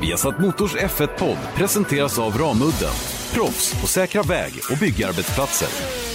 Viasat Motors F1-podd presenteras av Ramudden. Proffs på säkra väg och byggarbetsplatser.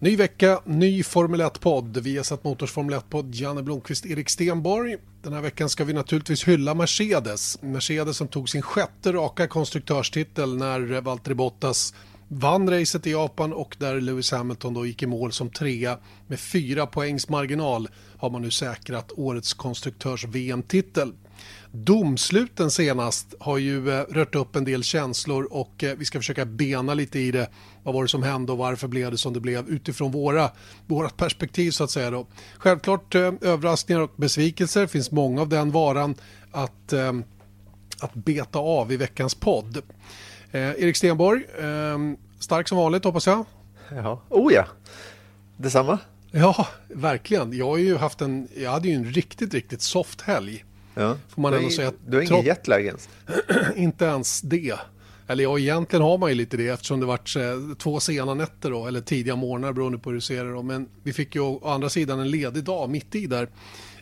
Ny vecka, ny Formel 1-podd. Vi har satt Motors Formel 1-podd Janne Blomqvist, Erik Stenborg. Den här veckan ska vi naturligtvis hylla Mercedes. Mercedes som tog sin sjätte raka konstruktörstitel när Valtteri Bottas vann racet i Japan och där Lewis Hamilton då gick i mål som trea med fyra poängs marginal har man nu säkrat årets konstruktörs-VM-titel. Domsluten senast har ju eh, rört upp en del känslor och eh, vi ska försöka bena lite i det. Vad var det som hände och varför blev det som det blev utifrån våra, vårat perspektiv så att säga. Då. Självklart eh, överraskningar och besvikelser, det finns många av den varan att, att beta av i veckans podd. Erik Stenborg, stark som vanligt hoppas jag. Ja, oh ja, detsamma. Ja, verkligen. Jag har ju haft en, jag hade ju en riktigt, riktigt soft helg. Ja. Får man ändå säga. Du har ingen jetlag ens? inte ens det. Eller ja, egentligen har man ju lite det eftersom det varit eh, två sena nätter då, eller tidiga morgnar beroende på hur du ser det. Då. Men vi fick ju å andra sidan en ledig dag mitt i där.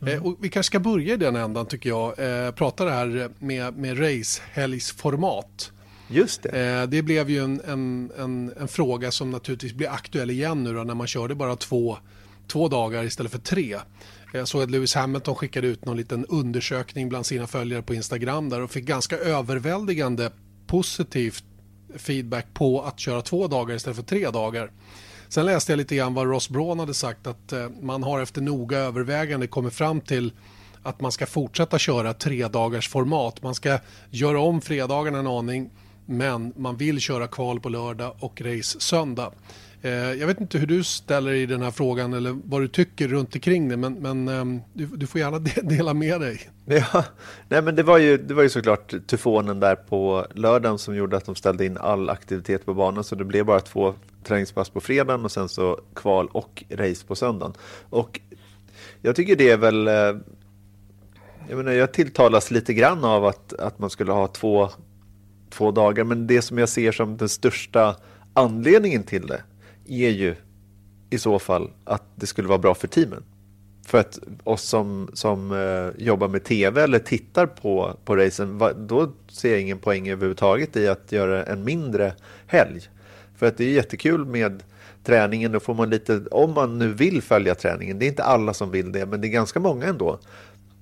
Mm. Eh, och vi kanske ska börja i den ändan tycker jag. Eh, prata det här med, med racehelgsformat. Just det. Eh, det blev ju en, en, en, en, fråga som naturligtvis blir aktuell igen nu då, när man körde bara två, två dagar istället för tre. Eh, jag såg att Lewis Hamilton skickade ut någon liten undersökning bland sina följare på Instagram där och fick ganska överväldigande positivt feedback på att köra två dagar istället för tre dagar. Sen läste jag lite grann vad Ross Braun hade sagt att eh, man har efter noga övervägande kommit fram till att man ska fortsätta köra tre dagars format. Man ska göra om fredagarna en aning men man vill köra kval på lördag och race söndag. Eh, jag vet inte hur du ställer dig i den här frågan eller vad du tycker runt omkring det men, men ehm, du, du, får gärna dela med dig. Ja, nej men det var ju, det var ju såklart tyfonen där på lördagen som gjorde att de ställde in all aktivitet på banan så det blev bara två träningspass på fredagen och sen så kval och race på söndagen. Och jag tycker det är väl eh, jag, menar, jag tilltalas lite grann av att, att man skulle ha två, två dagar men det som jag ser som den största anledningen till det är ju i så fall att det skulle vara bra för teamen. För att oss som, som eh, jobbar med tv eller tittar på, på racen, va, då ser jag ingen poäng överhuvudtaget i att göra en mindre helg. För att det är jättekul med träningen, då får man lite, om man nu vill följa träningen, det är inte alla som vill det, men det är ganska många ändå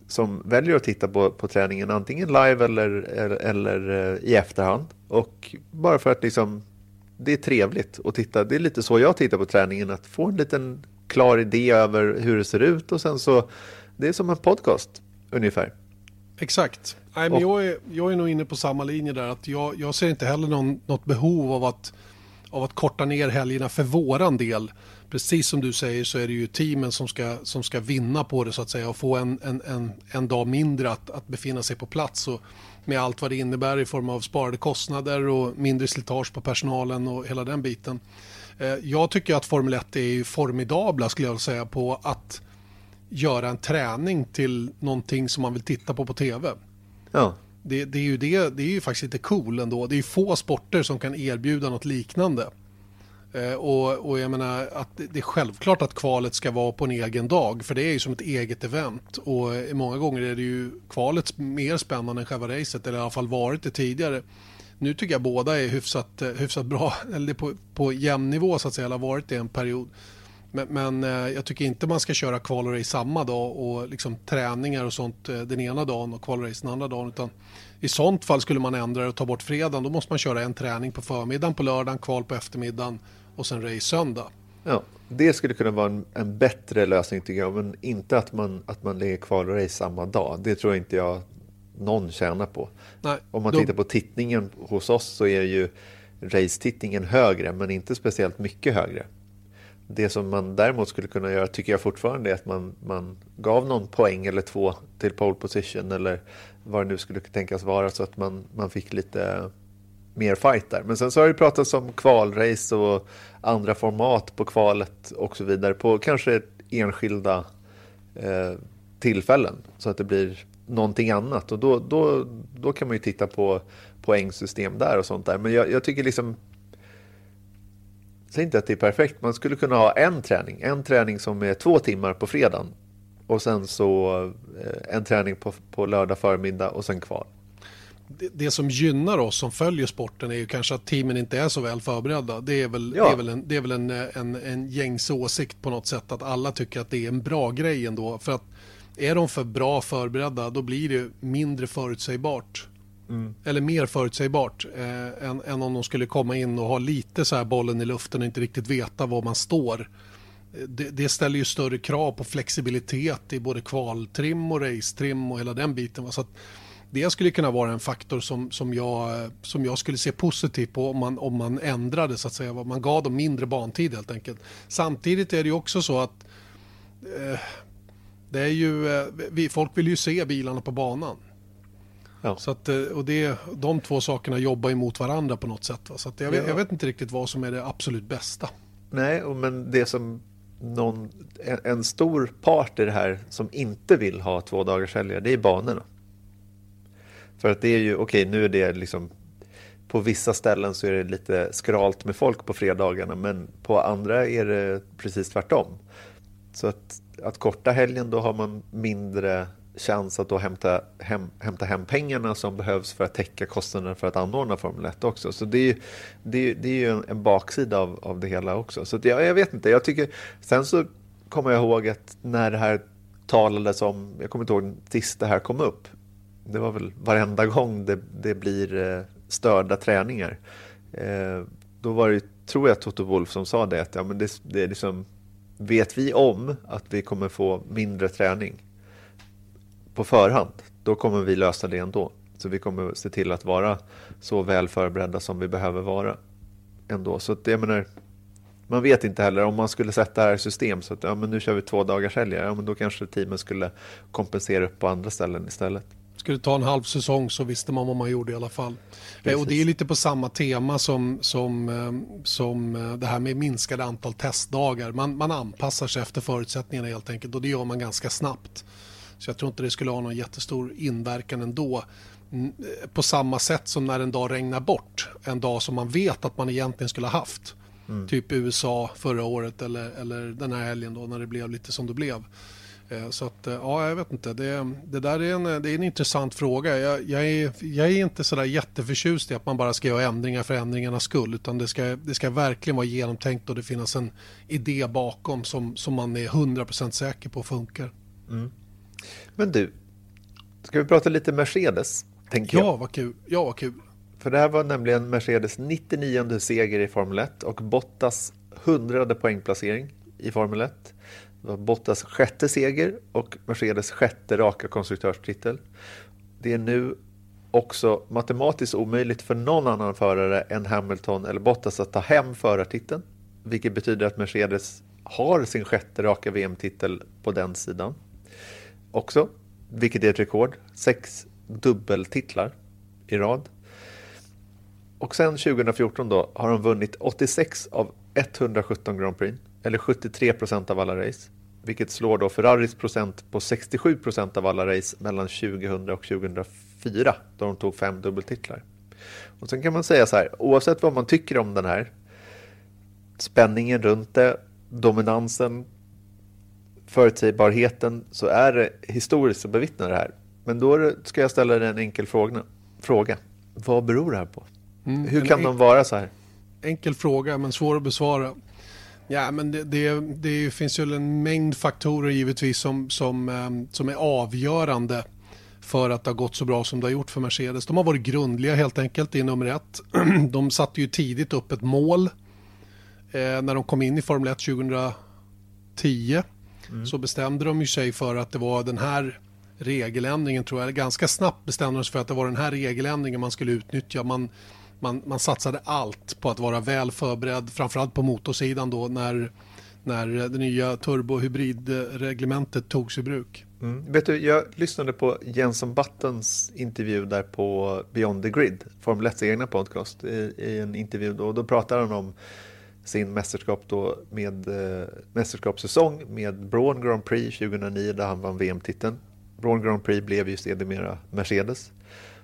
som väljer att titta på, på träningen antingen live eller, eller, eller eh, i efterhand. Och bara för att liksom det är trevligt att titta. Det är lite så jag tittar på träningen, att få en liten klar idé över hur det ser ut och sen så, det är som en podcast ungefär. Exakt. Nej, men jag, är, jag är nog inne på samma linje där. att Jag, jag ser inte heller någon, något behov av att, av att korta ner helgerna för våran del. Precis som du säger så är det ju teamen som ska, som ska vinna på det så att säga och få en, en, en, en dag mindre att, att befinna sig på plats. Och, med allt vad det innebär i form av sparade kostnader och mindre slitage på personalen och hela den biten. Eh, jag tycker att Formel 1 är formidabla skulle jag säga på att göra en träning till någonting som man vill titta på på tv. Ja. Det, det, är ju det, det är ju faktiskt lite cool ändå. Det är få sporter som kan erbjuda något liknande. Eh, och, och jag menar att det är självklart att kvalet ska vara på en egen dag för det är ju som ett eget event och eh, många gånger är det ju kvalet mer spännande än själva racet eller i alla fall varit det tidigare. Nu tycker jag båda är hyfsat, eh, hyfsat bra, eller på, på jämn nivå så att säga, eller har varit det en period. Men, men, jag tycker inte man ska köra kval och race samma dag och liksom träningar och sånt den ena dagen och kval och race den andra dagen. Utan I sånt fall skulle man ändra det och ta bort fredagen. Då måste man köra en träning på förmiddagen på lördagen, kval på eftermiddagen och sen race söndag. Ja, det skulle kunna vara en, en, bättre lösning tycker jag, men inte att man, att man lägger kval och race samma dag. Det tror inte jag någon tjänar på. Nej, Om man då... tittar på tittningen hos oss så är ju race-tittningen högre, men inte speciellt mycket högre. Det som man däremot skulle kunna göra tycker jag fortfarande är att man, man gav någon poäng eller två till pole position eller vad det nu skulle tänkas vara så att man, man fick lite mer fight där. Men sen så har det pratats om kvalrace och andra format på kvalet och så vidare på kanske enskilda eh, tillfällen så att det blir någonting annat och då, då, då kan man ju titta på poängsystem där och sånt där. Men jag, jag tycker liksom Säg inte att det är perfekt. Man skulle kunna ha en träning. En träning som är två timmar på fredagen. Och sen så eh, en träning på, på lördag förmiddag och sen kval. Det, som gynnar oss som följer sporten är ju kanske att teamen inte är så väl förberedda. Det är väl, ja. det är väl, en, det är väl en, en, en gängs åsikt på något sätt att alla tycker att det är en bra grej ändå. För att är de för bra förberedda då blir det mindre förutsägbart. Mm. Eller mer förutsägbart eh, än, än, om de skulle komma in och ha lite så här bollen i luften och inte riktigt veta var man står. Det, det ställer ju större krav på flexibilitet i både kvaltrim och racetrim och hela den biten. Så det skulle kunna vara en faktor som, som, jag, som jag skulle se positivt på om man, om man ändrade så att säga. Man gav dem mindre bantid helt enkelt. Samtidigt är det ju också så att eh, det är ju, eh, vi, folk vill ju se bilarna på banan. Ja. Så att, eh, och det, de två sakerna jobbar emot varandra på något sätt. Va? Så jag, vet, ja. jag vet inte riktigt vad som är det absolut bästa. Nej, men det som någon, en, en, stor part i det här som inte vill ha två dagars helger, det är banorna. För att det är ju, okej okay, nu är det liksom på vissa ställen så är det lite skralt med folk på fredagarna men på andra är det precis tvärtom. Så att, att korta helgen då har man mindre chans att då hämta hem, hämta hem pengarna som behövs för att täcka kostnaderna för att anordna Formel 1 också. Så det är, det det är ju en, en baksida av, av det hela också. Så jag, jag vet inte, jag tycker, sen så kommer jag ihåg att när det här talades om, jag kommer inte ihåg sist det här kom upp, det var väl varenda gång det, det blir eh, störda träningar. Eh, då var det, tror jag, Toto Wolf som sa det, att ja, men det, det är liksom, vet vi om att vi kommer få mindre träning på förhand, då kommer vi lösa det ändå. Så vi kommer se till att vara så väl förberedda som vi behöver vara ändå. Så att jag menar, man vet inte heller om man skulle sätta det här i system så att ja, men nu kör vi två dagars helger, ja, men då kanske teamen skulle kompensera upp på andra ställen istället. Skulle ta en halv säsong så visste man vad man gjorde i alla fall. Precis. Och det är lite på samma tema som, som, eh, som eh, det här med minskade antal testdagar. Man, man anpassar sig efter förutsättningarna helt enkelt och det gör man ganska snabbt. Så jag tror inte det skulle ha någon jättestor inverkan ändå. Mm, på samma sätt som när en dag regnar bort. En dag som man vet att man egentligen skulle ha haft. Mm. Typ USA förra året eller, eller den här helgen då när det blev lite som det blev. Eh, så att, eh, ja, jag vet inte. Det, det där är en, det är en intressant fråga. Jag, jag, är, jag är inte sådär jätteförtjust i att man bara ska göra ändringar för ändringarnas skull. Utan det ska, det ska verkligen vara genomtänkt och det finnas en idé bakom som, som man är 100% säker på funkar. Mm. Men du, ska vi prata lite Mercedes? Tänker ja, jag. vad kul. Ja, vad kul. För det här var nämligen Mercedes 99 seger i Formel 1 och Bottas 100 poängplacering i Formel 1. Det var Bottas sjätte seger och Mercedes sjätte raka konstruktörstitel. Det är nu också matematiskt omöjligt för någon annan förare än Hamilton eller Bottas att ta hem förartiteln. Vilket betyder att Mercedes har sin sjätte raka VM-titel på den sidan också, vilket är ett rekord. Sex dubbeltitlar i rad. Och sen 2014 då har de vunnit 86 av 117 Grand Prix, eller 73 procent av alla race. Vilket slår då Ferraris procent på 67 procent av alla race mellan 2000 och 2004, då de tog fem dubbeltitlar. Och sen kan man säga så här, oavsett vad man tycker om den här spänningen runt det, dominansen, förutsägbarheten så är det historiskt att bevittna det här. Men då ska jag ställa dig en enkel fråga. fråga. Vad beror det här på? Mm, Hur kan de vara så här? Enkel fråga men svår att besvara. Ja, men det, det, det, finns ju en mängd faktorer givetvis som, som, ehm, som är avgörande för att det har gått så bra som det har gjort för Mercedes. De har varit grundliga helt enkelt, det är nummer ett. De satte ju tidigt upp ett mål eh, när de kom in i Formel 1 2010 mm. så bestämde de ju sig för att det var den här regeländringen tror jag, ganska snabbt bestämde de sig för att det var den här regeländringen man skulle utnyttja. Man, man, man satsade allt på att vara väl förberedd, framförallt på motorsidan då när, när det nya turbohybridreglementet togs i bruk. Mm. Vet du, jag lyssnade på Jenson Buttons intervju där på Beyond the Grid, Formel 1 egna podcast, i, i, en intervju då, och då pratar han om sin mästerskap då med eh, mästerskapssäsong med Braun Grand Prix 2009 där han vann VM-titeln. Braun Grand Prix blev ju sedermera Mercedes.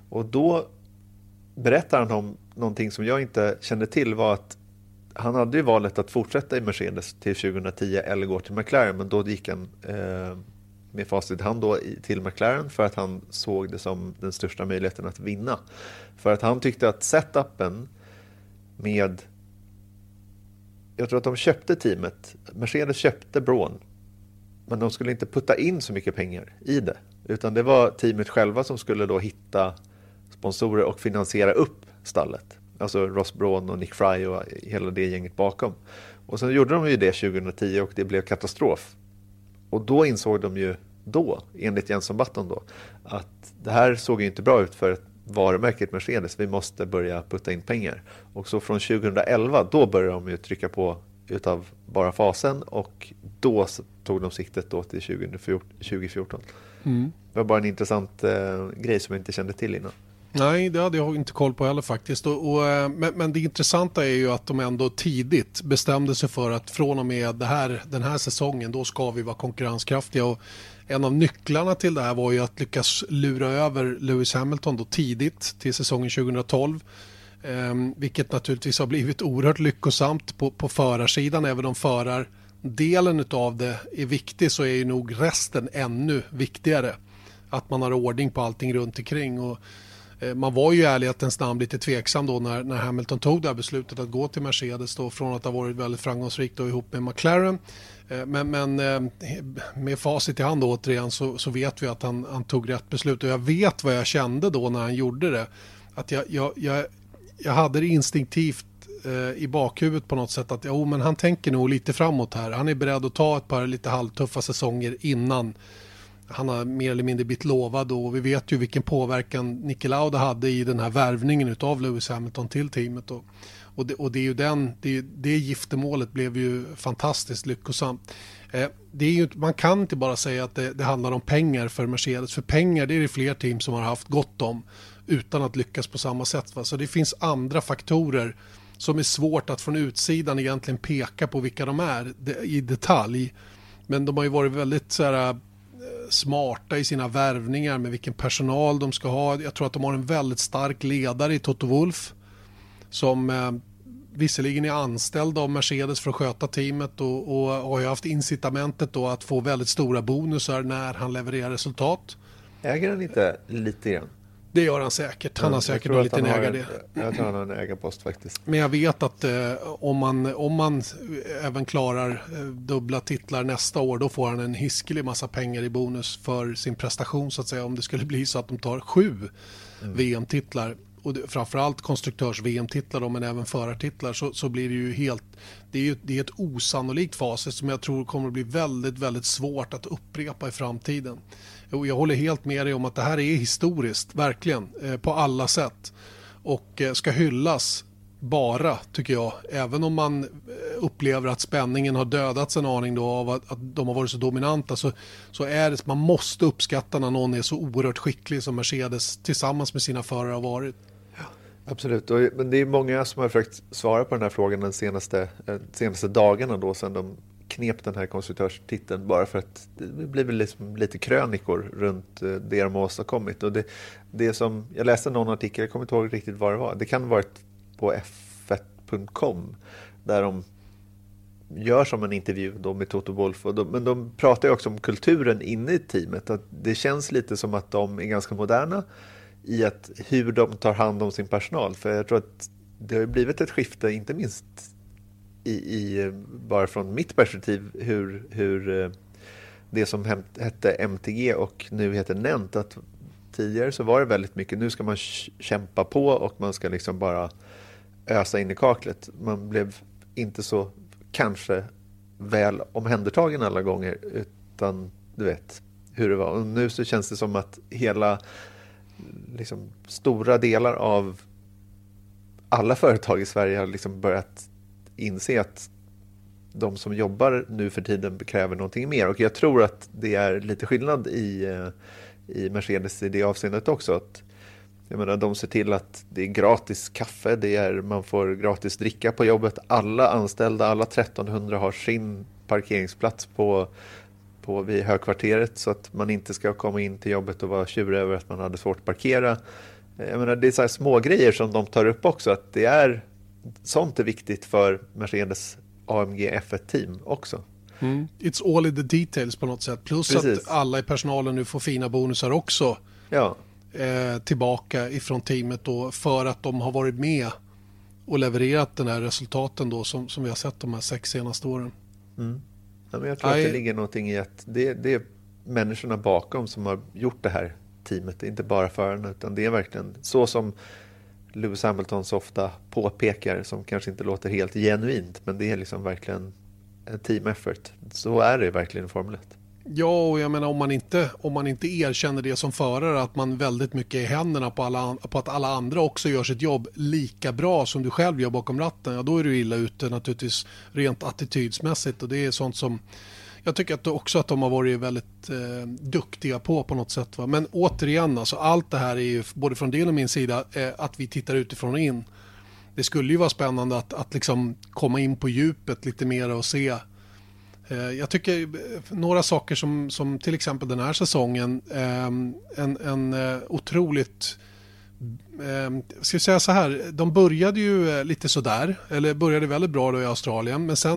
Och då berättar han om någonting som jag inte kände till var att han hade ju valet att fortsätta i Mercedes till 2010 eller gå till McLaren men då gick han eh, med facit hand då till McLaren för att han såg det som den största möjligheten att vinna. För att han tyckte att setupen med jag tror att de köpte teamet. Mercedes köpte Braun. Men de skulle inte putta in så mycket pengar i det. Utan det var teamet själva som skulle då hitta sponsorer och finansiera upp stallet. Alltså Ross Braun och Nick Fry och hela det gänget bakom. Och sen gjorde de ju det 2010 och det blev katastrof. Och då insåg de ju då, enligt Jenson Button då, att det här såg ju inte bra ut för varumärket Mercedes. Vi måste börja putta in pengar. Och så från 2011, då började de ju trycka på utav bara fasen och då tog de siktet då till 2014. Mm. Det var bara en intressant eh, grej som jag inte kände till innan. Nej, det hade jag inte koll på heller faktiskt. Och, och, eh, men, men, det intressanta är ju att de ändå tidigt bestämde sig för att från och med det här, den här säsongen då ska vi vara konkurrenskraftiga. Och en av nycklarna till det här var ju att lyckas lura över Lewis Hamilton då tidigt till säsongen 2012. Eh, vilket naturligtvis har blivit oerhört lyckosamt på, på förarsidan. Även om förardelen av det är viktig så är ju nog resten ännu viktigare. Att man har ordning på allting runt omkring. Och, Eh, man var ju i ärlighetens namn lite tveksam då när, när Hamilton tog det här beslutet att gå till Mercedes då från att ha varit väldigt framgångsrik då ihop med McLaren. Eh, men, men eh, med facit i hand återigen så, så vet vi att han, han, tog rätt beslut och jag vet vad jag kände då när han gjorde det. Att jag, jag, jag, jag hade det instinktivt i bakhuvudet på något sätt att jo, men han tänker nog lite framåt här. Han är beredd att ta ett par lite halvtuffa säsonger innan han har mer eller mindre blivit lovad och vi vet ju vilken påverkan Niki Lauda hade i den här värvningen av Lewis Hamilton till teamet. Och, och, det, och det är ju den, det, det giftermålet blev ju fantastiskt lyckosamt. Eh, det är ju, man kan inte bara säga att det, det, handlar om pengar för Mercedes, för pengar det är det fler team som har haft gott om utan att lyckas på samma sätt. Va? Så det finns andra faktorer som är svårt att från utsidan egentligen peka på vilka de är i detalj. Men de har ju varit väldigt så här, smarta i sina värvningar med vilken personal de ska ha. Jag tror att de har en väldigt stark ledare i Toto Wolf som eh, visserligen är anställd av Mercedes för att sköta teamet och, och har ju haft incitamentet då att få väldigt stora bonusar när han levererar resultat. Äger han inte lite grann? Det gör han säkert. Han har säkert en liten ägare. Jag tror han har en ägarpost faktiskt. Men jag vet att eh, om, man, om man även klarar eh, dubbla titlar nästa år då får han en hiskelig massa pengar i bonus för sin prestation så att säga. Om det skulle bli så att de tar sju mm. VM-titlar och det, framförallt konstruktörs-VM-titlar men även förartitlar så, så blir det ju helt det är, ju, det är ett osannolikt facit som jag tror kommer att bli väldigt, väldigt svårt att upprepa i framtiden. Jag håller helt med dig om att det här är historiskt, verkligen, eh, på alla sätt. Och eh, ska hyllas bara, tycker jag. Även om man eh, upplever att spänningen har dödats en aning då av att, att de har varit så dominanta så, så är det, man måste uppskatta när någon är så oerhört skicklig som Mercedes tillsammans med sina förare har varit. Absolut, och, men det är många som har försökt svara på den här frågan de senaste, senaste dagarna då sedan de knep den här konstruktörstiteln bara för att det blir väl liksom lite krönikor runt eh, det de har åstadkommit. Och det, det som, jag läste någon artikel, jag kommer inte ihåg riktigt vad det var, det kan ha varit på f1.com där de gör som en intervju då med Toto Wolff. Och de, men de pratar ju också om kulturen inne i teamet. Att det känns lite som att de är ganska moderna i att hur de tar hand om sin personal. För jag tror att det har blivit ett skifte, inte minst i, i, bara från mitt perspektiv, hur, hur eh, det som hette MTG och nu heter NENT, att tidigare så var det väldigt mycket, nu ska man kämpa på och man ska liksom bara ösa in i kaklet. Man blev inte så kanske väl omhändertagen alla gånger, utan du vet hur det var. Och nu så känns det som att hela, liksom, stora delar av alla företag i Sverige har liksom börjat inse att de som jobbar nu för tiden kräver någonting mer. Och jag tror att det är lite skillnad i, eh, i Mercedes i det avseendet också. Att, jag menar, de ser till att det är gratis kaffe, det är, man får gratis dricka på jobbet. Alla anställda, alla 1300 har sin parkeringsplats på, på vid högkvarteret så att man inte ska komma in till jobbet och vara tjurig över att man hade svårt att parkera. Jag menar, det är så här små grejer som de tar upp också, att det är sånt är viktigt för Mercedes AMG F1-team också. Mm. It's all in the details på något sätt. Plus Precis. att alla i personalen nu får fina bonusar också. Ja. Eh, tillbaka ifrån teamet då för att de har varit med och levererat den här resultaten då som, som vi har sett de här sex senaste åren. Mm. Ja, men jag tror Aj. att det ligger någonting i att det, det är människorna bakom som har gjort det här teamet. Inte bara förarna utan det är verkligen så som Lewis Hamilton så ofta påpekar som kanske inte låter helt genuint men det är liksom verkligen en team effort. Så är det verkligen i Formel 1. Ja, och jag menar om man, inte, om man inte erkänner det som förare att man väldigt mycket är i händerna på, alla, på att alla andra också gör sitt jobb lika bra som du själv gör bakom ratten, ja då är du illa ute naturligtvis rent attitydsmässigt och det är sånt som jag tycker att också att de har varit väldigt eh, duktiga på på något sätt. Va? Men återigen, alltså, allt det här är ju både från din och min sida eh, att vi tittar utifrån och in. Det skulle ju vara spännande att, att liksom komma in på djupet lite mer och se. Eh, jag tycker eh, några saker som, som till exempel den här säsongen, eh, en, en eh, otroligt ehm, ska jag säga så här, de började ju eh, lite sådär, eller började väldigt bra då i Australien, men sen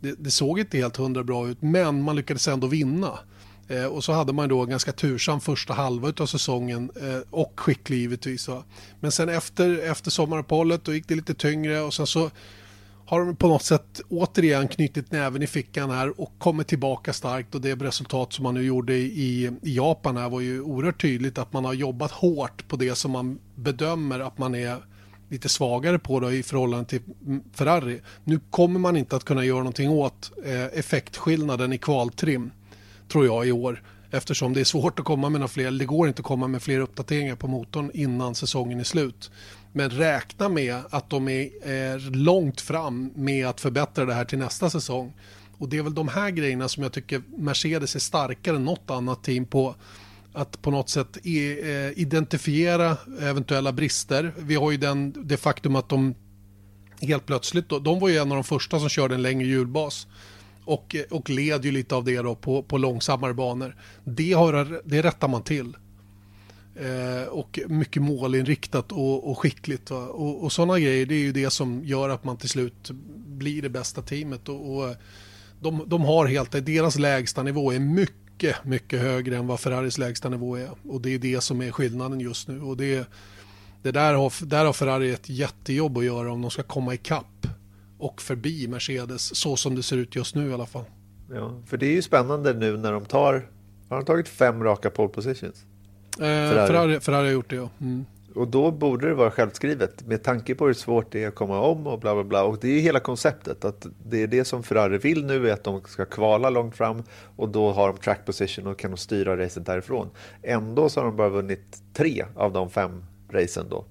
det, det såg inte helt hundra bra ut, men man lyckades ändå vinna. Eh, och så hade man då en ganska tursam första halva av säsongen eh, och skicklig givetvis. Va? Men sen efter, efter sommaruppehållet då gick det lite tyngre och sen så har de på något sätt återigen knutit näven i fickan här och kommit tillbaka starkt och det resultat som man nu gjorde i, i Japan här var ju oerhört tydligt att man har jobbat hårt på det som man bedömer att man är lite svagare på då i förhållande till Ferrari. Nu kommer man inte att kunna göra någonting åt eh, effektskillnaden i kvaltrim tror jag i år eftersom det är svårt att komma med några fler, det går inte att komma med fler uppdateringar på motorn innan säsongen är slut. Men räkna med att de är eh, långt fram med att förbättra det här till nästa säsong. Och det är väl de här grejerna som jag tycker Mercedes är starkare än något annat team på att på något sätt eh, identifiera eventuella brister. Vi har ju den, det faktum att de helt plötsligt, då, de var ju en av de första som körde en längre hjulbas och, och led ju lite av det då på, på långsammare banor. Det, har, det rättar man till. Eh, och mycket målinriktat och, och skickligt. Va? Och, och sådana grejer, det är ju det som gör att man till slut blir det bästa teamet. Och, och de, de har helt, deras lägsta nivå är mycket mycket, mycket högre än vad Ferraris lägsta nivå är. Och det är det som är skillnaden just nu. Och det, det där, har, där har Ferrari ett jättejobb att göra om de ska komma ikapp och förbi Mercedes så som det ser ut just nu i alla fall. Ja, för det är ju spännande nu när de tar, har de tagit fem raka pole positions? Eh, Ferrari. Ferrari, Ferrari har gjort det ja. Mm. Och då borde det vara självskrivet med tanke på hur svårt det är att komma om och bla bla bla. Och det är hela konceptet att det är det som Ferrari vill nu är att de ska kvala långt fram och då har de track position och kan de styra racet därifrån. Ändå så har de bara vunnit tre av de fem racen då.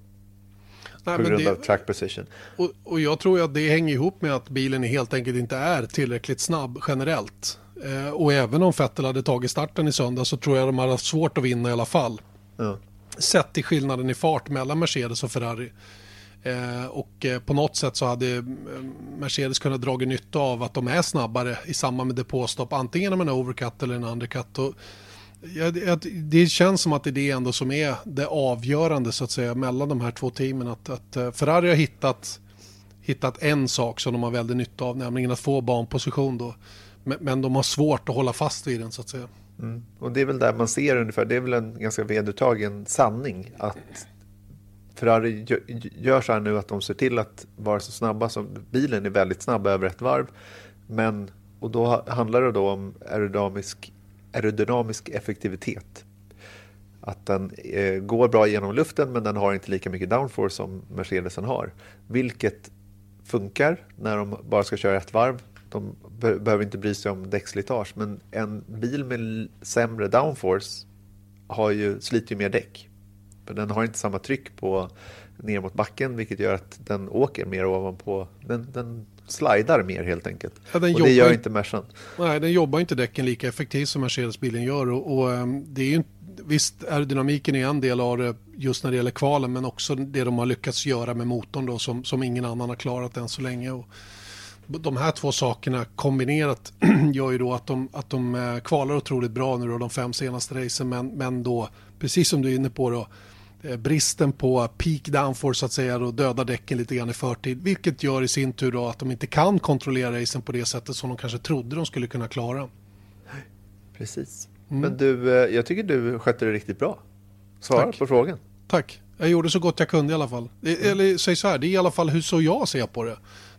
Nej, på grund det, av track position. Och, och jag tror att det hänger ihop med att bilen helt enkelt inte är tillräckligt snabb generellt. Eh, och även om Vettel hade tagit starten i söndag så tror jag de hade svårt att vinna i alla fall. Ja sett till skillnaden i fart mellan Mercedes och Ferrari. Eh, och eh, på något sätt så hade eh, Mercedes kunnat dra nytta av att de är snabbare i samband med depåstopp, antingen genom en overcut eller en undercut. Och, ja, det, det känns som att det är det ändå som är det avgörande så att säga mellan de här två teamen. Att, att eh, Ferrari har hittat, hittat en sak som de har väldigt nytta av, nämligen att få banposition då. Men, men de har svårt att hålla fast vid den så att säga. Mm. Och det är väl där man ser ungefär, det är väl en ganska vedertagen sanning att Ferrari gör så här nu att de ser till att vara så snabba som bilen är väldigt snabb över ett varv. Men, och då handlar det då om aerodynamisk, aerodynamisk effektivitet. Att den eh, går bra genom luften men den har inte lika mycket downforce som Mercedesen har. Vilket funkar när de bara ska köra ett varv. De be behöver inte bry sig om däckslitage men en bil med sämre downforce har ju, sliter ju mer däck. För den har inte samma tryck på ner mot backen vilket gör att den åker mer ovanpå. Den, den slidar mer helt enkelt. Ja, och det gör inte Mercan. Nej, den jobbar inte däcken lika effektivt som Mercedes-bilen gör. Och, och, ehm, det är ju, visst, aerodynamiken är en del av det just när det gäller kvalen men också det de har lyckats göra med motorn då, som, som ingen annan har klarat än så länge. Och de här två sakerna kombinerat gör ju då att de, att de eh, kvalar otroligt bra nu då, de fem senaste racen men, men då, precis som du är inne på då, Eh, bristen på peak downforce så att säga och dödar däcken lite grann i förtid. Vilket gör i sin tur då att de inte kan kontrollera racen på det sättet som de kanske trodde de skulle kunna klara. Precis. Mm. Men du, eh, jag tycker du skötte det riktigt bra. Svara Tack. på frågan. Tack. Jag gjorde så gott jag kunde i alla fall. Mm. Eller säg så här, det är i alla fall hur så jag ser på det.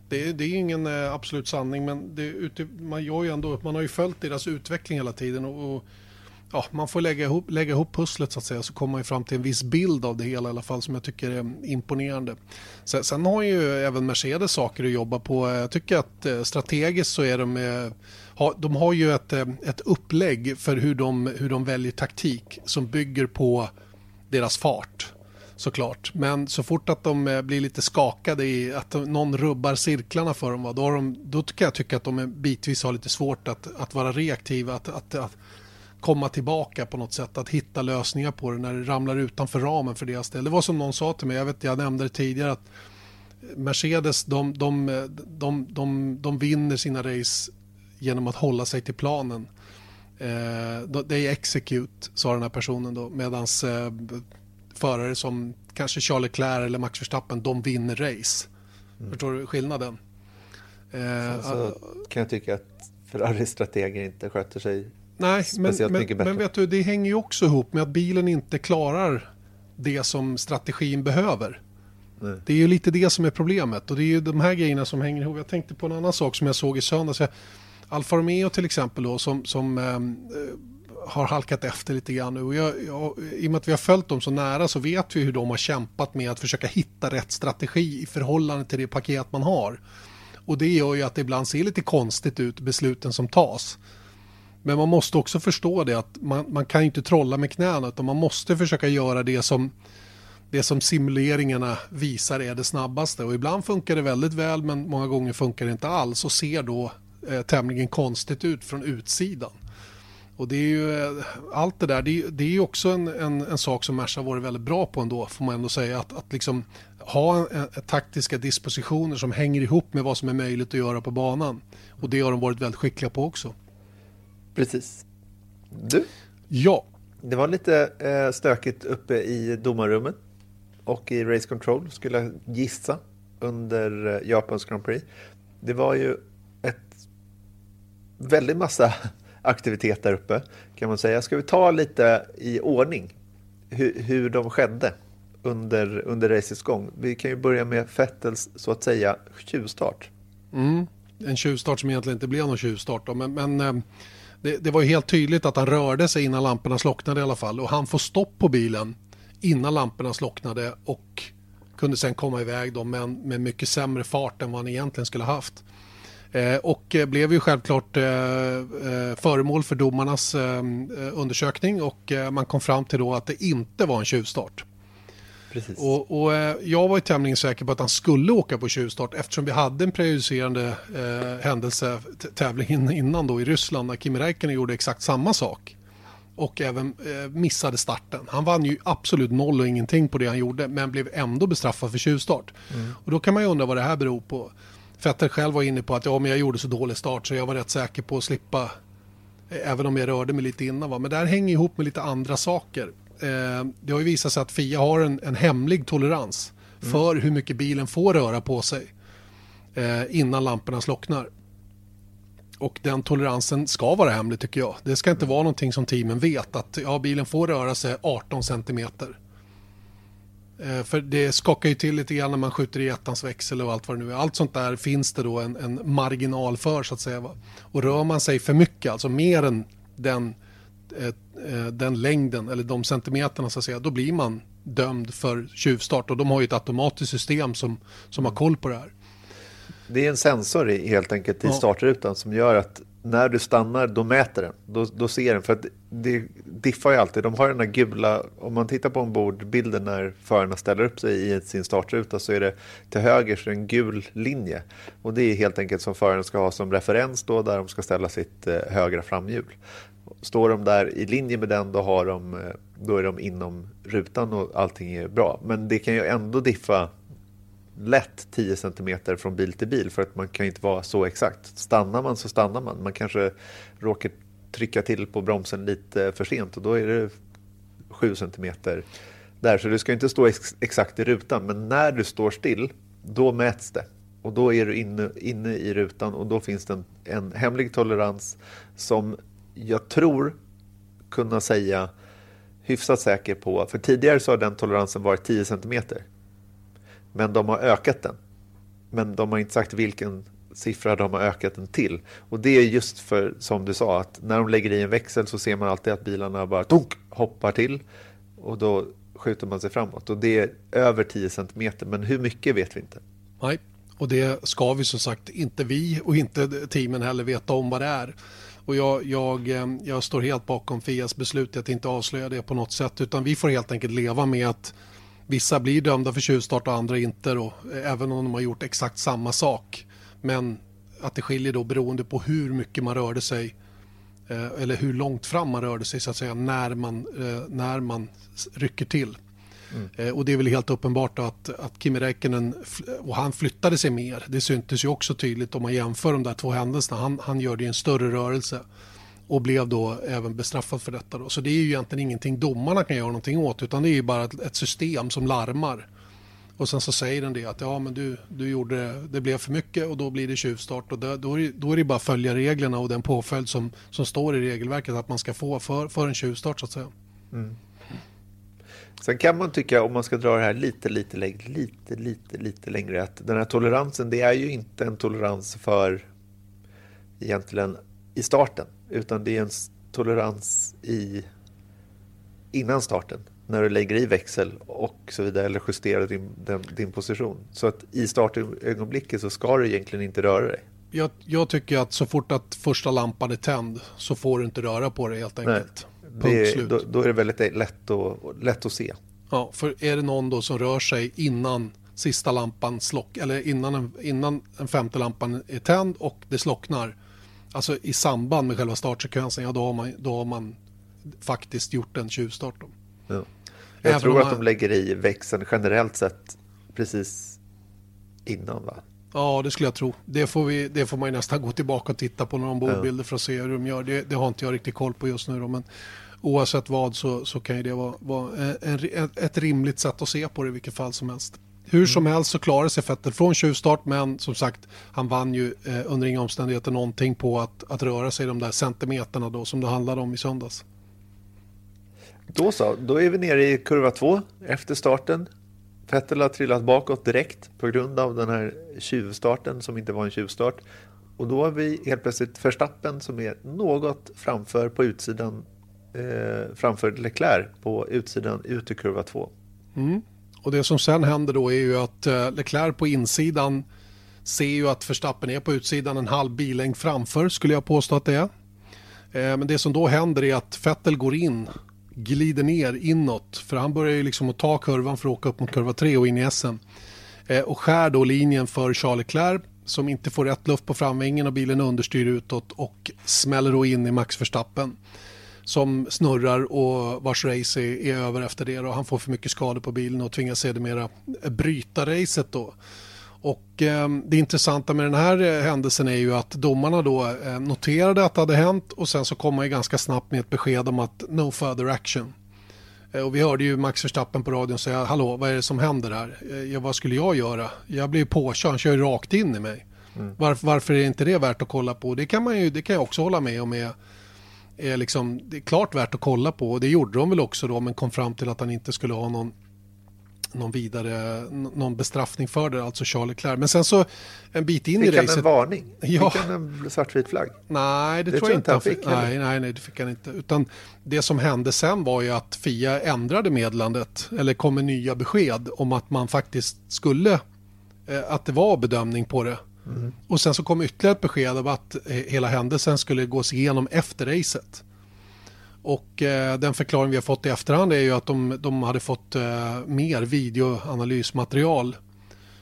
Det, det är ingen eh, absolut sanning men det, man, gör ju ändå, man har ju följt deras utveckling hela tiden. och, och ja, man får lägga ihop, lägga ihop pusslet så att säga så kommer man fram till en viss bild av det hela i alla fall som jag tycker är imponerande. Sen, sen har ju även Mercedes saker att jobba på. Eh, jag tycker att eh, strategiskt så är de de har ju ett, ett upplägg för hur de, hur de väljer taktik som bygger på deras fart såklart. Men så fort att de eh, blir lite skakade i att någon rubbar cirklarna för dem, då, har de, då kan jag tycka att de bitvis har lite svårt att, att vara reaktiva, att, att, att komma tillbaka på något sätt, att hitta lösningar på det när det ramlar utanför ramen för deras del. Det var som någon sa till mig, jag, vet, jag nämnde det tidigare, att Mercedes de, de, de, de, de vinner sina race genom att hålla sig till planen. Eh, det är execute, sa den här personen då, medan eh, förare som kanske Charles Leclerc eller Max Verstappen, de vinner race. Mm. Förstår du skillnaden? Eh, så kan jag tycka att Ferraris strateger inte sköter sig Nej, men, men, men, vet du, det hänger ju också ihop med att bilen inte klarar det som strategin behöver. Nej. Det är ju lite det som är problemet och det är ju de här grejerna som hänger ihop. Jag tänkte på en annan sak som jag såg i söndags. Alfa Romeo till exempel då som, som eh, har halkat efter lite grann nu. Och jag, jag, I och med att vi har följt dem så nära så vet vi hur de har kämpat med att försöka hitta rätt strategi i förhållande till det paket man har. Och det gör ju att det ibland ser lite konstigt ut besluten som tas. Men man måste också förstå det att man, man kan inte trolla med knäna utan man måste försöka göra det som det som simuleringarna visar är det snabbaste och ibland funkar det väldigt väl men många gånger funkar det inte alls och ser då eh, tämligen konstigt ut från utsidan. Och det är ju eh, allt det där, det är, det är ju också en, en, en, sak som Merca varit väldigt bra på ändå får man ändå säga att, att liksom ha en, en, taktiska dispositioner som hänger ihop med vad som är möjligt att göra på banan. Och det har de varit väldigt skickliga på också. Precis. Du? Ja. Det var lite eh, stökigt uppe i domarrummet och i Race Control skulle jag gissa under eh, Japans Grand Prix. Det var ju ett väldigt massa aktivitet där uppe kan man säga. Ska vi ta lite i ordning hur, hur de skedde under, under racets gång? Vi kan ju börja med Fettels så att säga tjuvstart. Mm. En tjuvstart som egentligen inte blev någon tjuvstart då, men, men eh, det, det, var ju helt tydligt att han rörde sig innan lamporna slocknade i alla fall och han får stopp på bilen innan lamporna slocknade och kunde sen komma iväg då men med mycket sämre fart än vad han egentligen skulle haft. Eh, och eh, blev ju självklart eh, föremål för domarnas undersökning och man kom fram till då att det inte var en tjuvstart. Precis. Och, och jag var ju tämligen säker på att han skulle åka på tjuvstart eftersom vi hade en prejudicerande eh, händelse, tävlingen innan då i Ryssland när Kimi Räikkönen gjorde exakt samma sak. och även eh, missade starten. Han vann ju absolut noll och ingenting på det han gjorde men blev ändå bestraffad för tjuvstart. Mm. Och då kan man ju undra vad det här beror på. Vettel själv var inne på att ja, men jag gjorde så dålig start så jag var rätt säker på att slippa eh, även om jag rörde mig lite innan. Va? Men det här hänger ihop med lite andra saker. Eh, det har ju visat sig att FIA har en, en hemlig tolerans mm. för hur mycket bilen får röra på sig eh, innan lamporna slocknar. Och den toleransen ska vara hemlig tycker jag. Det ska inte vara någonting som teamen vet att ja, bilen får röra sig 18 centimeter. Eh, för det skakar ju till lite grann när man skjuter i ettans växel och allt vad det nu är. Allt sånt där finns det då en, en marginal för så att säga. Va? Och rör man sig för mycket, alltså mer än den, eh, eh, den längden eller de centimeterna så att säga, då blir man dömd för tjuvstart och de har ju ett automatiskt system som, som har koll på det här. Det är en sensor helt enkelt i ja. startrutan som gör att när du stannar då mäter den. Då, då ser den. För att det diffar ju alltid. De har den där gula, om man tittar på ombordbilden när förarna ställer upp sig i sin startruta så är det till höger så är det en gul linje. Och det är helt enkelt som föraren ska ha som referens då där de ska ställa sitt eh, högra framhjul. Står de där i linje med den då, har de, eh, då är de inom rutan och allting är bra. Men det kan ju ändå diffa lätt 10 cm från bil till bil för att man kan inte vara så exakt. Stannar man så stannar man. Man kanske råkar trycka till på bromsen lite för sent och då är det 7 cm där. Så du ska inte stå ex exakt i rutan men när du står still då mäts det. Och då är du inne, inne i rutan och då finns det en, en hemlig tolerans som jag tror kunna säga hyfsat säker på. För tidigare så har den toleransen varit 10 centimeter. Men de har ökat den. Men de har inte sagt vilken siffra de har ökat den till. Och det är just för, som du sa, att när de lägger i en växel så ser man alltid att bilarna bara tunk, hoppar till. Och då skjuter man sig framåt. Och det är över 10 cm, men hur mycket vet vi inte. Nej, och det ska vi som sagt inte vi och inte teamen heller veta om vad det är. Och jag, jag, eh, jag står helt bakom Fias beslut att inte avslöja det på något sätt utan vi får helt enkelt leva med att Vissa blir dömda för tjuvstart och andra inte då, även om de har gjort exakt samma sak. Men att det skiljer då beroende på hur mycket man rörde sig eh, eller hur långt fram man rörde sig så att säga när man, eh, när man rycker till. Mm. Eh, och det är väl helt uppenbart att, att Kimi Räikkönen och han flyttade sig mer. Det syntes ju också tydligt om man jämför de där två händelserna. Han, han gör det i en större rörelse och blev då även bestraffad för detta. Då. Så det är ju egentligen ingenting domarna kan göra någonting åt utan det är ju bara ett, ett system som larmar. Och sen så säger den det att ja men du, du gjorde det blev för mycket och då blir det tjuvstart och då, då, är, det, då är det bara att följa reglerna och den påföljd som, som står i regelverket att man ska få för, för en tjuvstart så att säga. Mm. Sen kan man tycka, om man ska dra det här lite, lite, lite, lite, lite, lite längre, att den här toleransen, det är ju inte en tolerans för egentligen i starten. Utan det är en tolerans i innan starten. När du lägger i växel och så vidare eller justerar din, din, din position. Så att i startögonblicket så ska du egentligen inte röra dig. Jag, jag, tycker att så fort att första lampan är tänd så får du inte röra på dig helt enkelt. Nej, det, då, då, är det väldigt lätt, att, lätt att se. Ja, för är det någon då som rör sig innan sista lampan slock eller innan, en, innan den femte lampan är tänd och det slocknar alltså i samband med själva startsekvensen, ja då har man, då har man faktiskt gjort en tjuvstart. Ja. Jag Även tror att man... de lägger i växeln generellt sett precis innan va? Ja, det skulle jag tro. Det får, vi, det får man nästan gå tillbaka och titta på några ombordbilder ja. för att se hur de gör. Det, det, har inte jag riktigt koll på just nu. Då, men oavsett vad så, så kan ju det vara, vara en, ett rimligt sätt att se på det i vilket fall som helst. Hur som helst så klarade sig Vettel från tjuvstart men som sagt han vann ju eh, under inga omständigheter någonting på att, att röra sig de där centimeterna då som det handlade om i söndags. Då så, då är vi nere i kurva två efter starten. Vettel har trillat bakåt direkt på grund av den här tjuvstarten som inte var en tjuvstart. Och då har vi helt plötsligt Verstappen som är något framför på utsidan eh, framför Leclerc på utsidan ut i kurva två. Mm. Och det som sen händer då är ju att eh, Leclerc på insidan ser ju att Verstappen är på utsidan en halv billängd framför skulle jag påstå att det är. Eh, men det som då händer är att Vettel går in, glider ner inåt för han börjar ju liksom att ta kurvan för att åka upp mot kurva 3 och in i SM. Eh, och skär då linjen för Charles Leclerc som inte får rätt luft på framvingen och bilen understyr utåt och smäller då in i Max Verstappen som snurrar och vars race är, är över efter det och han får för mycket skador på bilen och tvingas sedermera bryta racet då. Och eh, det intressanta med den här eh, händelsen är ju att domarna då eh, noterade att det hade hänt och sen så kom man ju ganska snabbt med ett besked om att no further action. Eh, och vi hörde ju Max Verstappen på radion säga hallå vad är det som händer här? Eh, ja, vad skulle jag göra? Jag blir påkörd, han kör ju rakt in i mig. Mm. Varför, varför är inte det värt att kolla på? Det kan, man ju, det kan jag också hålla med om. Är, är liksom, det är klart värt att kolla på och det gjorde de väl också då men kom fram till att han inte skulle ha någon någon vidare någon bestraffning för det, alltså Charlie Leclerc. Men sen så en bit in fick i racet. Fick han en varning? Ja. Fick han en svartvit flagg? Nej, det, det tror jag inte han fick. Nej, nej, nej, det fick han inte. Utan det som hände sen var ju att Fia ändrade meddelandet eller kom med nya besked om att man faktiskt skulle, eh, att det var bedömning på det. Mm. Och sen så kom ytterligare ett besked om att eh, hela händelsen skulle gås igenom efter racet. Och eh, den förklaring vi har fått i efterhand är ju att de, de hade fått eh, mer videoanalysmaterial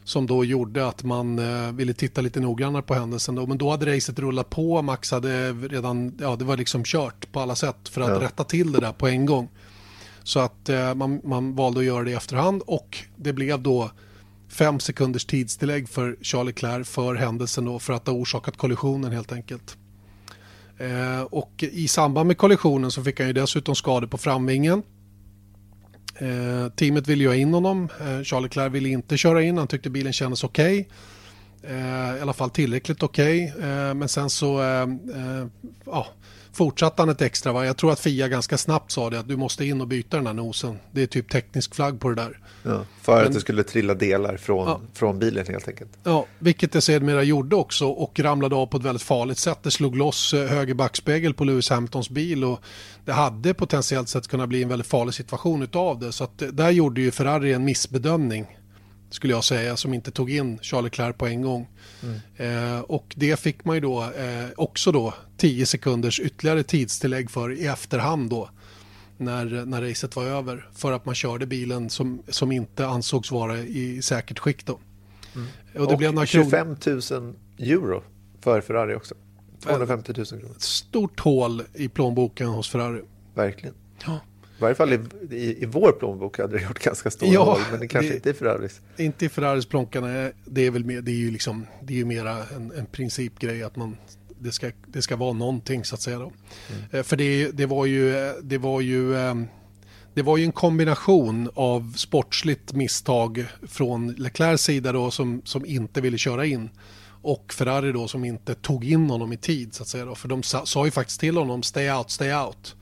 som då gjorde att man eh, ville titta lite noggrannare på händelsen. Då. Men då hade racet rullat på, Max hade redan, ja det var liksom kört på alla sätt för att ja. rätta till det där på en gång. Så att eh, man, man valde att göra det i efterhand och det blev då fem sekunders tidstillägg för Charlie Leclerc för händelsen då för att ha orsakat kollisionen helt enkelt. Eh, och i samband med kollisionen så fick han ju dessutom skador på framvingen. Eh, teamet ville ju ha in honom. Eh, Charles Leclerc ville inte köra in. Han tyckte bilen kändes okej. Okay. I alla fall tillräckligt okej. Okay. Men sen så eh, ja, fortsatte han ett extra varv. Jag tror att Fia ganska snabbt sa det att du måste in och byta den här nosen. Det är typ teknisk flagg på det där. Ja, för Men, att det skulle trilla delar från, ja, från bilen helt enkelt. Ja, vilket det sedermera gjorde också och ramlade av på ett väldigt farligt sätt. Det slog loss eh, höger backspegel på Lewis Hamiltons bil och det hade potentiellt sett kunnat bli en väldigt farlig situation utav det. Så att eh, där gjorde ju Ferrari en missbedömning skulle jag säga, som inte tog in Charles Leclerc på en gång. Mm. Eh, och det fick man ju då eh, också då 10 sekunders ytterligare tidstillägg för i efterhand då. När, när racet var över. För att man körde bilen som, som inte ansågs vara i säkert skick då. Mm. Och, det och blev några 25 000 euro för Ferrari också. 250 000 kronor. Ett stort hål i plånboken hos Ferrari. Verkligen. Ja. I varje fall i, i, i vår plånbok hade det gjort ganska stor ja, roll, men det kanske det, inte i Ferraris. Inte i Ferraris plånkarna, det är väl mer, det är ju liksom, det är ju mera en, en principgrej att man det ska, det ska vara någonting så att säga då. Mm. Eh, för det, det var ju, det var ju ehm, det var ju en kombination av sportsligt misstag från Leclercs sida då som, som inte ville köra in och Ferrari då som inte tog in honom i tid så att säga då. För de sa, sa ju faktiskt till honom stay out, stay out.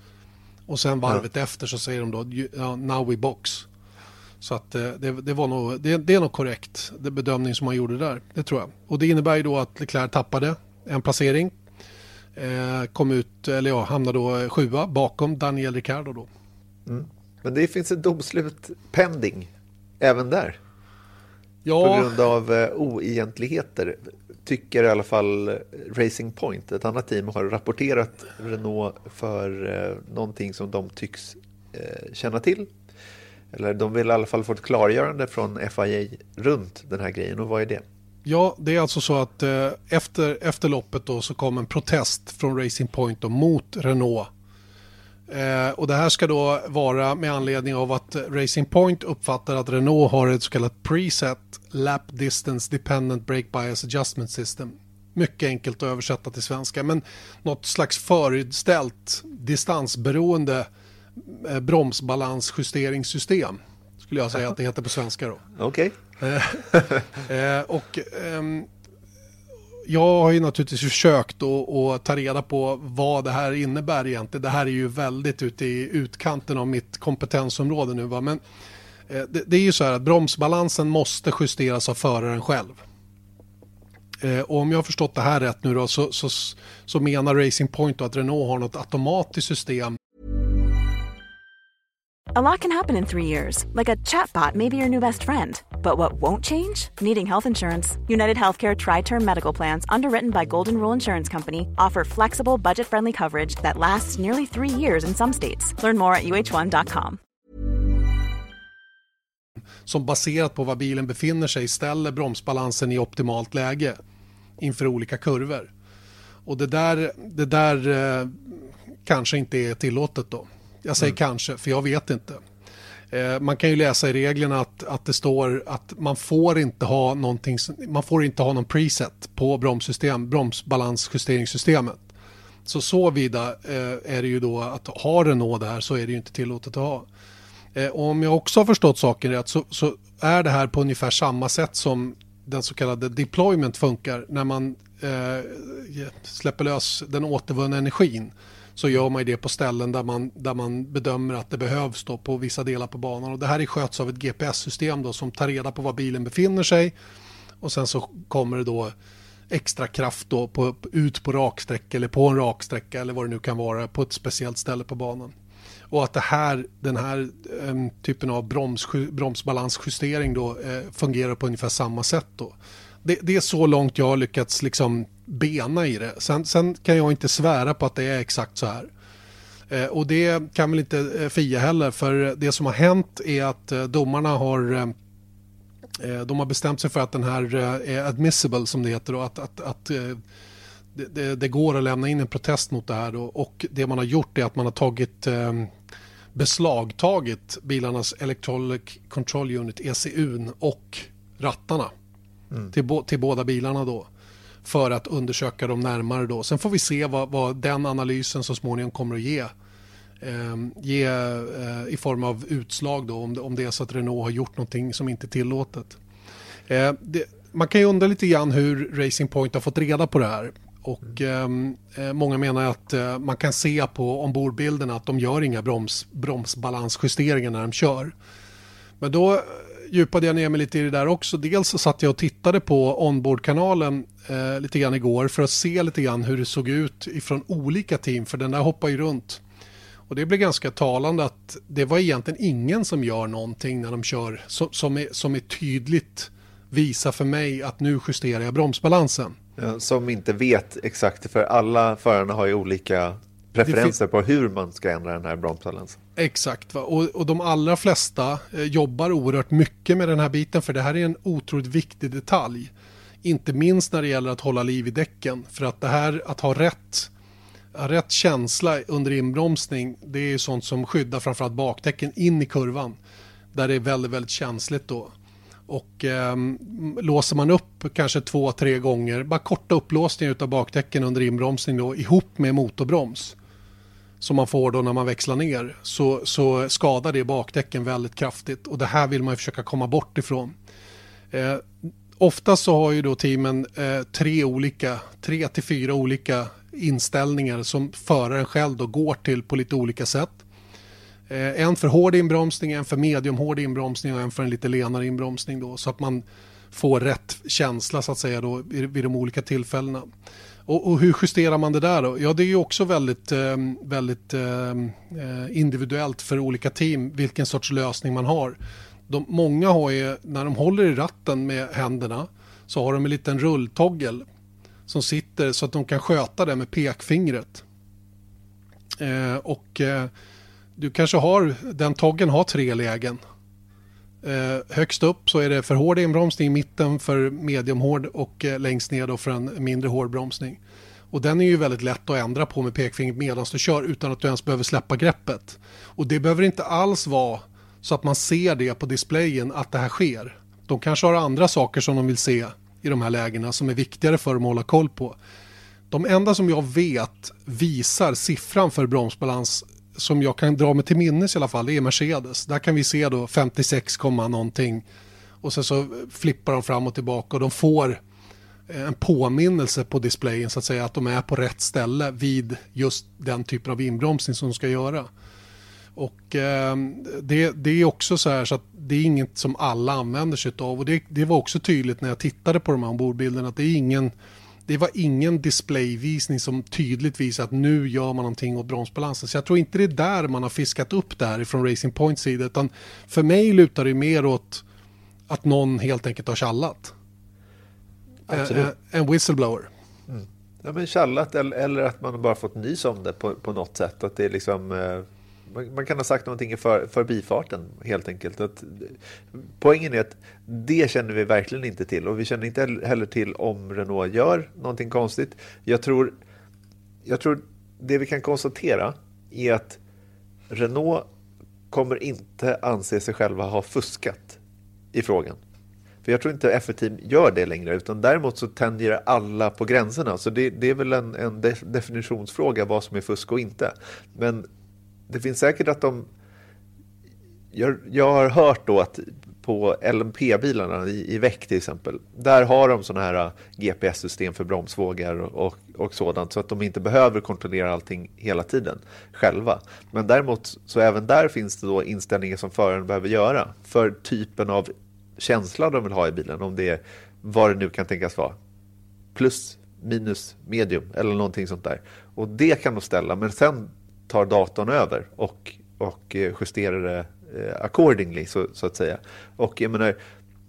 Och sen varvet ja. efter så säger de då now we box. Så att eh, det, det var nog, det, det, är nog korrekt, det bedömning som man gjorde där. Det tror jag. Och det innebär ju då att Leclerc tappade en placering. Eh, kom ut, eller ja, hamnade då sjua bakom Daniel Ricciardo då. Mm. Men det finns ett domslut pending även där. Ja. På grund av eh, oegentligheter tycker i alla fall eh, Racing Point, ett annat team, har rapporterat Renault för eh, någonting som de tycks eh, känna till. Eller de vill i alla fall få ett klargörande från FIA runt den här grejen. Och vad är det? Ja, det är alltså så att eh, efter, efter loppet då så kom en protest från Racing Point då, mot Renault. Eh, och det här ska då vara med anledning av att Racing Point uppfattar att Renault har ett så kallat preset Lap Distance Dependent Brake Bias Adjustment System. Mycket enkelt att översätta till svenska men något slags förutställt distansberoende eh, bromsbalansjusteringssystem skulle jag säga att det heter på svenska då. Okej. Okay. Eh, och ehm, jag har ju naturligtvis försökt att ta reda på vad det här innebär egentligen. Det här är ju väldigt ute i utkanten av mitt kompetensområde nu. Va? Men Eh, det, det, är ju så här att bromsbalansen måste justeras av föraren själv. Eh, och om jag har förstått det här rätt nu då så, så, så menar Racing Point att Renault har något automatiskt system. A lot can happen in three years, like a chatbot may be your new best friend. But what won't change? Needing health insurance. United Healthcare Tri Term Medical Plans, underwritten by Golden Rule Insurance Company, offer flexible, budget friendly coverage that lasts nearly three years in some states. Learn more at uh1.com. som baserat på var bilen befinner sig ställer bromsbalansen i optimalt läge inför olika kurvor. Och det där, det där eh, kanske inte är tillåtet då. Jag säger mm. kanske, för jag vet inte. Eh, man kan ju läsa i reglerna att, att det står att man får inte ha någonting, man får inte ha någon preset på bromssystem, bromsbalansjusteringssystemet. Så så vida eh, är det ju då att har Renault det här så är det ju inte tillåtet att ha. Eh, om jag också har förstått saken rätt så, så, är det här på ungefär samma sätt som den så kallade deployment funkar när man eh, släpper lös den återvunna energin så gör man det på ställen där man, där man bedömer att det behövs då på vissa delar på banan. Och det här är sköts av ett GPS-system då som tar reda på var bilen befinner sig och sen så kommer det då extra kraft då på, ut på raksträcka eller på en raksträcka eller vad det nu kan vara på ett speciellt ställe på banan. Och att det här, den här um, typen av broms, bromsbalansjustering då eh, fungerar på ungefär samma sätt då. Det, det, är så långt jag har lyckats liksom bena i det. Sen, sen kan jag inte svära på att det är exakt så här. Eh, och det kan väl inte eh, Fia heller för det som har hänt är att eh, domarna har eh, eh, de har bestämt sig för att den här är admissible som det heter och att, att, att det, det, går att lämna in en protest mot det här och det man har gjort är att man har tagit ehm, beslagtagit bilarnas Electronic Control Unit, ECU och rattarna mm. till, till båda bilarna då för att undersöka dem närmare då. Sen får vi se vad, vad den analysen så småningom kommer att ge. Eh, ge eh, i form av utslag då om det, om det är så att Renault har gjort någonting som inte är tillåtet. Eh, det, man kan ju undra lite grann hur Racing Point har fått reda på det här. Och ehm, eh, många menar att eh, man kan se på ombordbilderna att de gör inga broms, bromsbalansjusteringar när de kör. Men då djupade jag ner mig lite i det där också. Dels så satt jag och tittade på onboardkanalen eh, lite grann igår för att se lite grann hur det såg ut ifrån olika team för den där hoppar ju runt. Och det blev ganska talande att det var egentligen ingen som gör någonting när de kör som, som, är, som är tydligt visar för mig att nu justerar jag bromsbalansen. Ja, som inte vet exakt, för alla förarna har ju olika preferenser på hur man ska ändra den här bromsbalansen. Exakt, va? Och, och de allra flesta eh, jobbar oerhört mycket med den här biten för det här är en otroligt viktig detalj. Inte minst när det gäller att hålla liv i däcken. För att det här att ha rätt, rätt känsla under inbromsning det är sånt som skyddar framförallt bakdäcken in i kurvan. Där det är väldigt, väldigt känsligt då. Och eh, låser man upp kanske två, tre gånger, bara korta upplåsningar av bakdäcken under inbromsning då, ihop med motorbroms som man får då när man växlar ner så, så skadar det bakdäcken väldigt kraftigt och det här vill man ju försöka komma bort ifrån. Eh, oftast så har ju då teamen eh, tre olika, tre till fyra olika inställningar som föraren själv då går till på lite olika sätt. Eh, en för hård inbromsning, en för mediumhård inbromsning och en för en lite lenare inbromsning då så att man får rätt känsla så att säga då vid de olika tillfällena. Och, och hur justerar man det där då? Ja, det är ju också väldigt, ehm, väldigt ehm, eh, individuellt för olika team vilken sorts lösning man har. De, många har ju, när de håller i ratten med händerna så har de en liten rulltoggel som sitter så att de kan sköta det med pekfingret. Eh, och eh, du kanske har, den toggen har tre lägen. Eh, högst upp så är det för hård inbromsning, i mitten för mediumhård och eh, längst ner då för en mindre hård bromsning. Och den är ju väldigt lätt att ändra på med pekfingret medan du kör utan att du ens behöver släppa greppet. Och det behöver inte alls vara så att man ser det på displayen att det här sker. De kanske har andra saker som de vill se i de här lägena som är viktigare för dem att hålla koll på. De enda som jag vet visar siffran för bromsbalans som jag kan dra mig till minnes i alla fall, det är Mercedes. Där kan vi se då 56, någonting och sen så flippar de fram och tillbaka och de får eh, en påminnelse på displayen så att säga att de är på rätt ställe vid just den typen av inbromsning som de ska göra. Och eh, det, det, är också så här så att det är inget som alla använder sig av och det, det var också tydligt när jag tittade på de här ombordbilderna att det är ingen det var ingen displayvisning som tydligt visar att nu gör man någonting åt bromsbalansen. Så jag tror inte det är där man har fiskat upp det här från Racing Points sida. Utan för mig lutar det mer åt att någon helt enkelt har tjallat. Absolut. En whistleblower. Mm. Ja, men tjallat eller, eller att man bara fått nys om det på, på något sätt. Att det är liksom... Eh man, kan ha sagt någonting i för, förbifarten helt enkelt. Att, poängen är att det känner vi verkligen inte till och vi känner inte heller till om Renault gör någonting konstigt. Jag tror, jag tror det vi kan konstatera är att Renault kommer inte anse sig själva ha fuskat i frågan. För jag tror inte F1-team gör det längre, utan däremot så tänjer alla på gränserna. Så det, det är väl en, en, definitionsfråga vad som är fusk och inte. Men det finns säkert att de... Jag, jag har hört då att på LMP-bilarna i, i väck till exempel, där har de sådana här äh, GPS-system för bromsvågar och, och, sådant så att de inte behöver kontrollera allting hela tiden själva. Men däremot så även där finns det då inställningar som föraren behöver göra för typen av känsla de vill ha i bilen, om det är vad det nu kan tänkas vara. Plus, minus, medium eller någonting sånt där. Och det kan de ställa, men sen tar datorn över och, och eh, justerar det eh, accordingly, så, så, att säga. Och jag menar,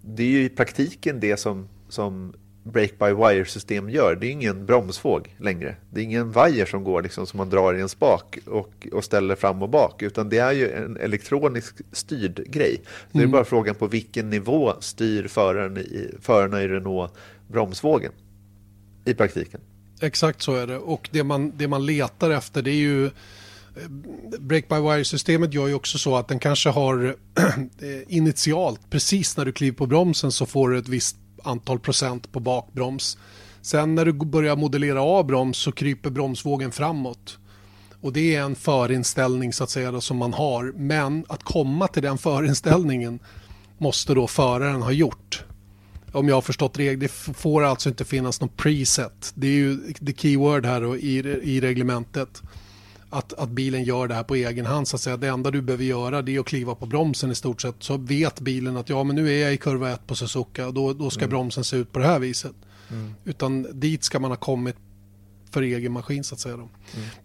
det är ju i praktiken det som, som break-by-wire-system gör. Det är ingen bromsvåg längre. Det är ingen vajer som går liksom, som man drar i en spak och, och ställer fram och bak, utan det är ju en elektronisk styrd grej. Mm. Det är mm. bara frågan på vilken nivå styr föraren i, förarna i Renault bromsvågen i praktiken. Exakt så är det och det man, det man letar efter det är ju Break-by-wire-systemet gör ju också så att den kanske har eh, initialt, precis när du kliver på bromsen så får du ett visst antal procent på bakbroms. Sen när du börjar modellera av broms så kryper bromsvågen framåt. Och det är en förinställning så att säga då, som man har. Men att komma till den förinställningen måste då föraren ha gjort. Om jag har förstått regler, det får alltså inte finnas någon preset. Det är ju the keyword här då, i, i reglementet att, att bilen gör det här på egen hand. Så att säga. Det enda du behöver göra det är att kliva på bromsen i stort sett. Så vet bilen att ja, men nu är jag i kurva 1 på Suzuka och då, då ska mm. bromsen se ut på det här viset. Mm. Utan dit ska man ha kommit för egen maskin så att säga. Mm.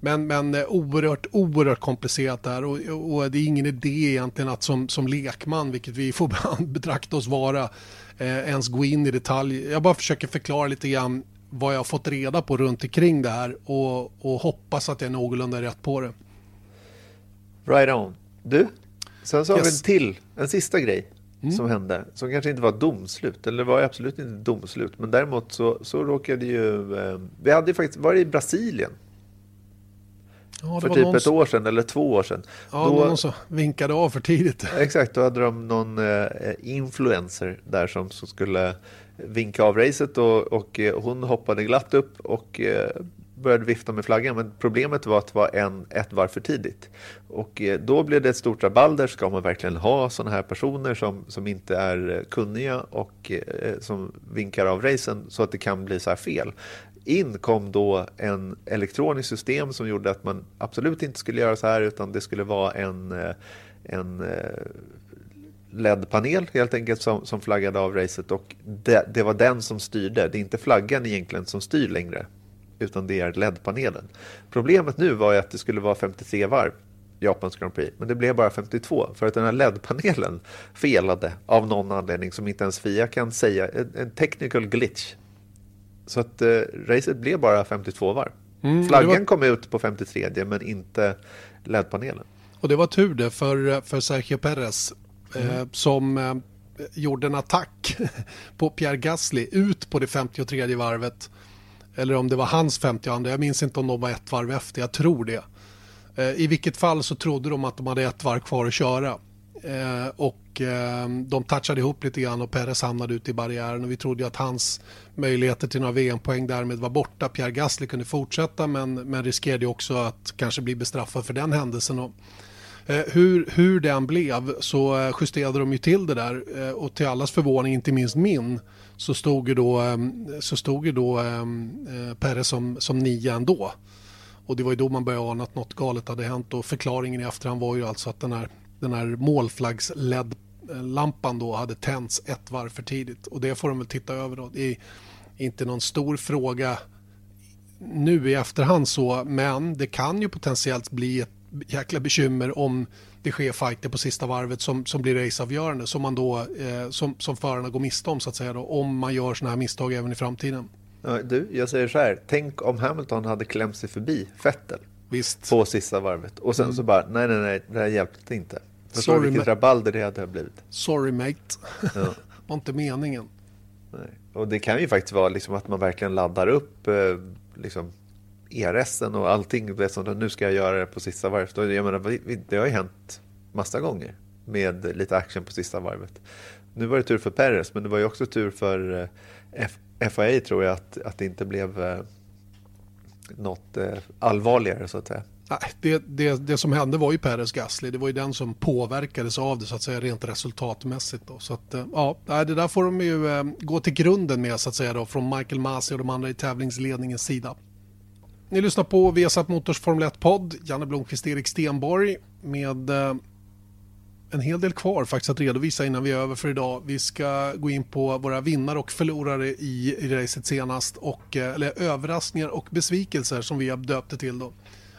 Men, men eh, oerhört, oerhört komplicerat där och, och, det är ingen idé egentligen att som, som lekman, vilket vi får betrakta oss vara, eh, ens gå in i detalj. Jag bara försöker förklara lite grann vad jag har fått reda på runt omkring det här och, och hoppas att jag är någorlunda rätt på det. Right on. Du, sen så har yes. vi en till, en sista grej mm. som hände, som kanske inte var domslut, eller det var absolut inte domslut, men däremot så, så råkade ju, eh, vi hade ju faktiskt varit i Brasilien Ja, för typ ett år sedan eller två år sedan. Ja, då, någon som vinkade av för tidigt. Exakt, då hade de någon eh, influencer där som, som skulle vinka av racet och, och eh, hon hoppade glatt upp och eh, började vifta med flaggan. Men problemet var att det var en, ett varv för tidigt. Och eh, då blev det ett stort rabalder. Ska man verkligen ha sådana här personer som, som inte är kunniga och som vinkar av racen så att det kan bli så här fel? in kom då en elektroniskt system som gjorde att man absolut inte skulle göra så här utan det skulle vara en, en LED-panel helt enkelt som, som flaggade av racet och det, det, var den som styrde. Det är inte flaggan egentligen som styr längre utan det är LED-panelen. Problemet nu var ju att det skulle vara 53 varv Japans Grand Prix, men det blev bara 52 för att den här LED-panelen felade av någon anledning som inte ens FIA kan säga, en, en technical glitch. Så att eh, racet blev bara 52 varv. Mm, Flaggan var... kom ut på 53 men inte LED-panelen. Och det var tur det för, för Sergio Perez mm. som eh, gjorde en attack på Pierre Gasly ut på det 53 varvet. Eller om det var hans 50 jag minns inte om de var ett varv efter, jag tror det. Eh, I vilket fall så trodde de att de hade ett varv kvar att köra. Och de touchade ihop lite grann och Perez hamnade ute i barriären och vi trodde att hans möjligheter till några VM-poäng därmed var borta. Pierre Gasly kunde fortsätta men, men riskerade också att kanske bli bestraffad för den händelsen. Och Eh, Eh, hur, hur den blev så eh, justerade de ju till det där eh, och till allas förvåning, inte minst min, så stod ju då, ehm, så stod ju då ehm, Perre som, som nia ändå. Och det var ju då man började ana att något galet hade hänt och förklaringen i efterhand var ju alltså att den här, den här målflaggsled-lampan då hade tänts ett varv för tidigt och det får de väl titta över då. Det är inte någon stor fråga nu i efterhand så men det kan ju potentiellt bli ett jäkla bekymmer om det sker fighter på sista varvet som, som blir raceavgörande som man då eh, som, som förarna går miste om så att säga då, om man gör sådana här misstag även i framtiden. Du, jag säger så här, tänk om Hamilton hade klämt sig förbi Vettel Visst. på sista varvet och sen mm. så bara, nej nej nej, det här hjälpte inte. Förstår du vilket rabalder det hade blivit? Sorry mate, ja. var inte meningen. Nej. Och det kan ju faktiskt vara liksom att man verkligen laddar upp eh, liksom ERS och allting. Det som, nu ska jag göra det på sista varvet. Jag menar, det har ju hänt massa gånger med lite action på sista varvet. Nu var det tur för Perez, men det var ju också tur för eh, FIA tror jag att, att det inte blev eh, något eh, allvarligare så att säga. Nej, det, det, det som hände var ju Perez Gasly. Det var ju den som påverkades av det så att säga rent resultatmässigt. Då. Så att, eh, ja, det där får de ju gå till grunden med så att säga då, från Michael Masi och de andra i tävlingsledningens sida. Ni lyssnar på Vesat Motors Formel 1-podd. Janne Blomqvist, Erik Stenborg med eh, en hel del kvar faktiskt att redovisa innan vi är över för idag. Vi ska gå in på våra vinnare och förlorare i, i racet senast och eh, eller överraskningar och besvikelser som vi har döpt det till då.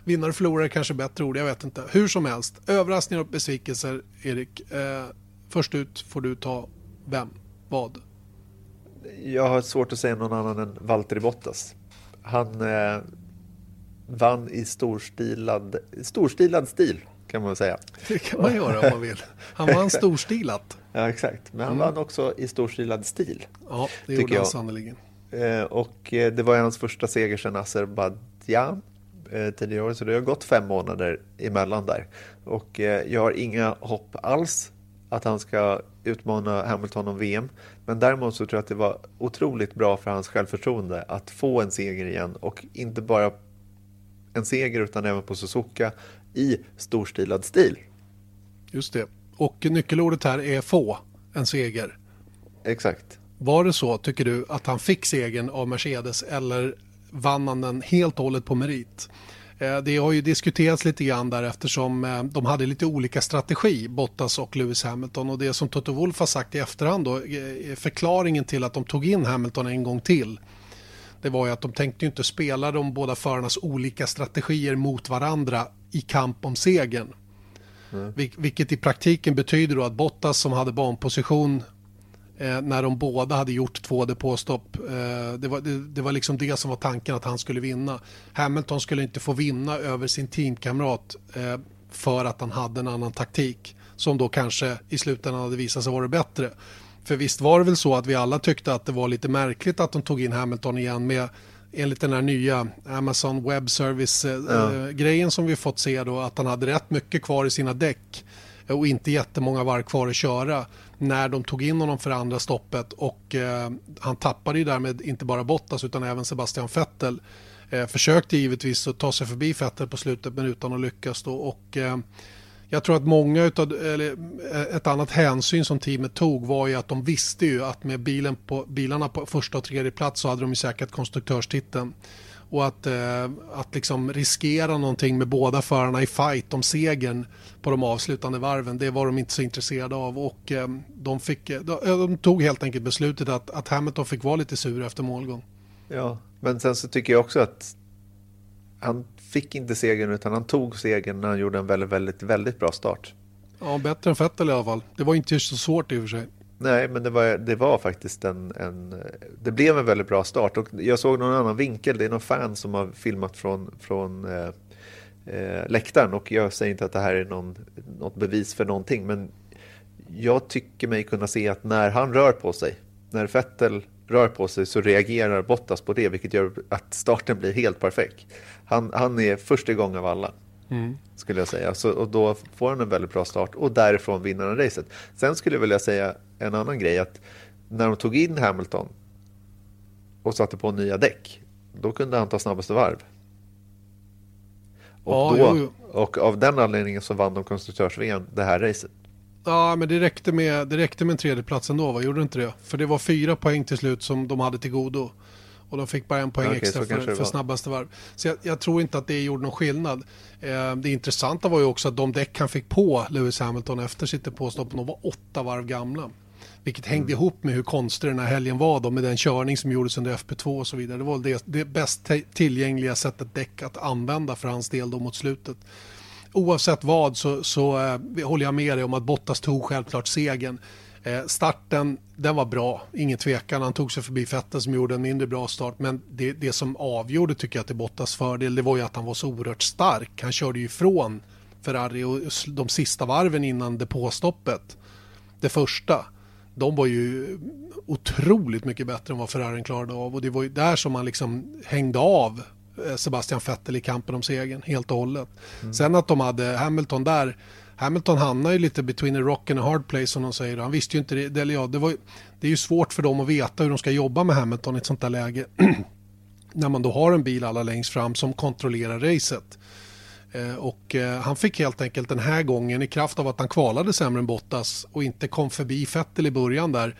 Vinnare och förlorare kanske bättre ord, jag vet inte. Hur som helst, överraskningar och besvikelser Erik. Eh, först ut får du ta vem, vad? Jag har svårt att säga någon annan än Valtteri Bottas. Han eh, vann i storstilad, storstilad stil kan man säga. Det kan man göra om man vill. Han vann storstilat. Ja, exakt. Men han mm. vann också i storstilad stil. Ja, det gjorde han sannerligen. Eh, och eh, det var hans första seger sedan Azerbajdzjan eh, tidigare år, så det har gått fem månader emellan där. Och jag har inga hopp alls att han ska utmana Hamilton om VM. Men däremot så tror jag att det var otroligt bra för hans självförtroende att få en seger igen och inte bara en seger utan även på Suzuka i storstilad stil. Just det. Och nyckelordet här är få en seger. Exakt. Var det så, tycker du, att han fick segern av Mercedes eller vann han den helt och hållet på merit? Eh, det har ju diskuterats lite grann där eftersom eh, de hade lite olika strategi, Bottas och Lewis Hamilton. Och det som Toto Wolff har sagt i efterhand då, eh, förklaringen till att de tog in Hamilton en gång till det var ju att de tänkte inte spela de båda förarnas olika strategier mot varandra i kamp om segern. Mm. Vil vilket i praktiken betyder då att Bottas som hade banposition eh, när de båda hade gjort två depåstopp. Eh, det, var, det, det, var liksom det som var tanken att han skulle vinna. Hamilton skulle inte få vinna över sin teamkamrat eh, för att han hade en annan taktik som då kanske i slutändan hade visat sig vara bättre. För visst var det väl så att vi alla tyckte att det var lite märkligt att de tog in Hamilton igen med enligt den här nya Amazon Web Service-grejen ja. som vi fått se då att han hade rätt mycket kvar i sina däck och inte jättemånga varv kvar att köra när de tog in honom för andra stoppet och eh, han tappade ju därmed inte bara Bottas utan även Sebastian Vettel. Eh, försökte givetvis att ta sig förbi Vettel på slutet men utan att lyckas då och eh, jag tror att många utav, eller eh, ett annat hänsyn som teamet tog var ju att de visste ju att med bilen på, bilarna på första och tredje plats så hade de ju säkrat konstruktörstiteln. Och att, eh, att liksom riskera någonting med båda förarna i fight om segern på de avslutande varven, det var de inte så intresserade av. Och eh, de, fick, eh, de, eh, de, tog helt enkelt beslutet att, att Hamilton fick vara lite sur efter målgång. Ja, men sen så tycker jag också att han fick inte segern utan han tog segern när han gjorde en väldigt, väldigt, väldigt bra start. Ja, bättre än Vettel i alla fall. Det var inte så svårt i och för sig. Nej, men det var, det var faktiskt en, en, Det blev en väldigt bra start. Och jag såg någon annan vinkel. Det är någon fan som har filmat från, från eh, eh, läktaren. Och jag säger inte att det här är någon, något bevis för någonting. Men jag tycker mig kunna se att när han rör på sig, när Vettel rör på sig så reagerar Bottas på det, vilket gör att starten blir helt perfekt. Han, han är först igång av alla, mm. skulle jag säga. Så, och då får han en väldigt bra start och därifrån vinner han racet. Sen skulle jag vilja säga en annan grej, att när de tog in Hamilton och satte på nya däck, då kunde han ta snabbaste varv. Och, ja, då, jo, jo. och av den anledningen så vann de konstruktörs det här racet. Ja, men det räckte med, det räckte med en tredjeplats ändå, va? gjorde det inte det? För det var fyra poäng till slut som de hade till godo. Och de fick bara en poäng okay, extra för, för snabbaste varv. Så jag, jag, tror inte att det gjorde någon skillnad. Eh, det intressanta var ju också att de däck han fick på Lewis Hamilton efter sitt depåstopp, de var åtta varv gamla. Vilket hängde mm. ihop med hur konstig den här helgen var då med den körning som gjordes under FP2 och så vidare. Det var det, det bäst tillgängliga sättet däck att använda för hans del då mot slutet oavsett vad så, så eh, håller jag med dig om att Bottas tog självklart segern. Eh, starten, den var bra, ingen tvekan. Han tog sig förbi Vettel som gjorde en mindre bra start. Men det, det som avgjorde tycker jag till Bottas fördel, det var ju att han var så oerhört stark. Han körde ju ifrån Ferrari och de sista varven innan depåstoppet. Det första, de var ju otroligt mycket bättre än vad Ferrari klarade av. Och det var ju där som man liksom hängde av eh, Sebastian Vettel i kampen om segern helt och hållet. Mm. Sen att de hade Hamilton där Hamilton hamnar ju lite between a rock and a hard place som de säger. Han visste ju inte det. Eller ja, det, var, det är ju svårt för dem att veta hur de ska jobba med Hamilton i ett sånt där läge. När man då har en bil alla längst fram som kontrollerar racet. Eh, och eh, han fick helt enkelt den här gången i kraft av att han kvalade sämre än Bottas och inte kom förbi Vettel i början där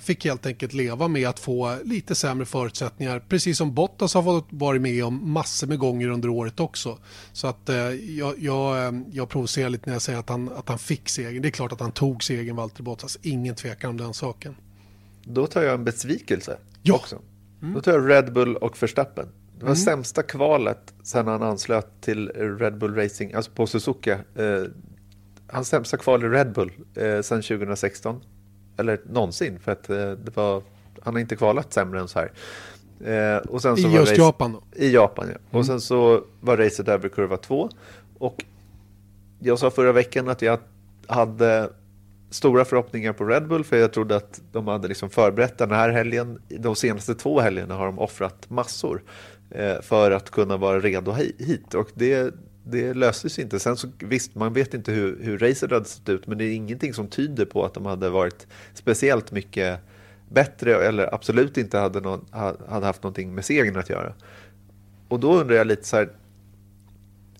fick helt enkelt leva med att få lite sämre förutsättningar. Precis som Bottas har vara med om massor med gånger under året också. Så att eh, jag, jag, eh, jag provocerar lite när jag säger att han, att han fick segern. Det är klart att han tog segern, Valtteri Bottas. Ingen tvekan om den saken. Då tar jag en besvikelse ja. också. Mm. Då tar jag Red Bull och Verstappen. Det var mm. sämsta kvalet sen han anslöt till Red Bull Racing, alltså på Suzuka. Eh, hans sämsta kval i Red Bull eh, sen 2016 eller någonsin, för att eh, det var, han har inte kvalat sämre än så här. Eh, och sen så I just race, Japan då? I Japan, ja. Mm. Och sen så var racet över kurva två. Och jag sa förra veckan att jag hade stora förhoppningar på Red Bull för jag trodde att de hade liksom förberett den här helgen. De senaste två helgerna har de offrat massor eh, för att kunna vara redo hit och det, det löstes inte. Sen så visst, man vet inte hur, hur racet hade sett ut, men det är ingenting som tyder på att de hade varit speciellt mycket bättre eller absolut inte hade, någon, hade haft någonting med segern att göra. Och då undrar jag lite så här,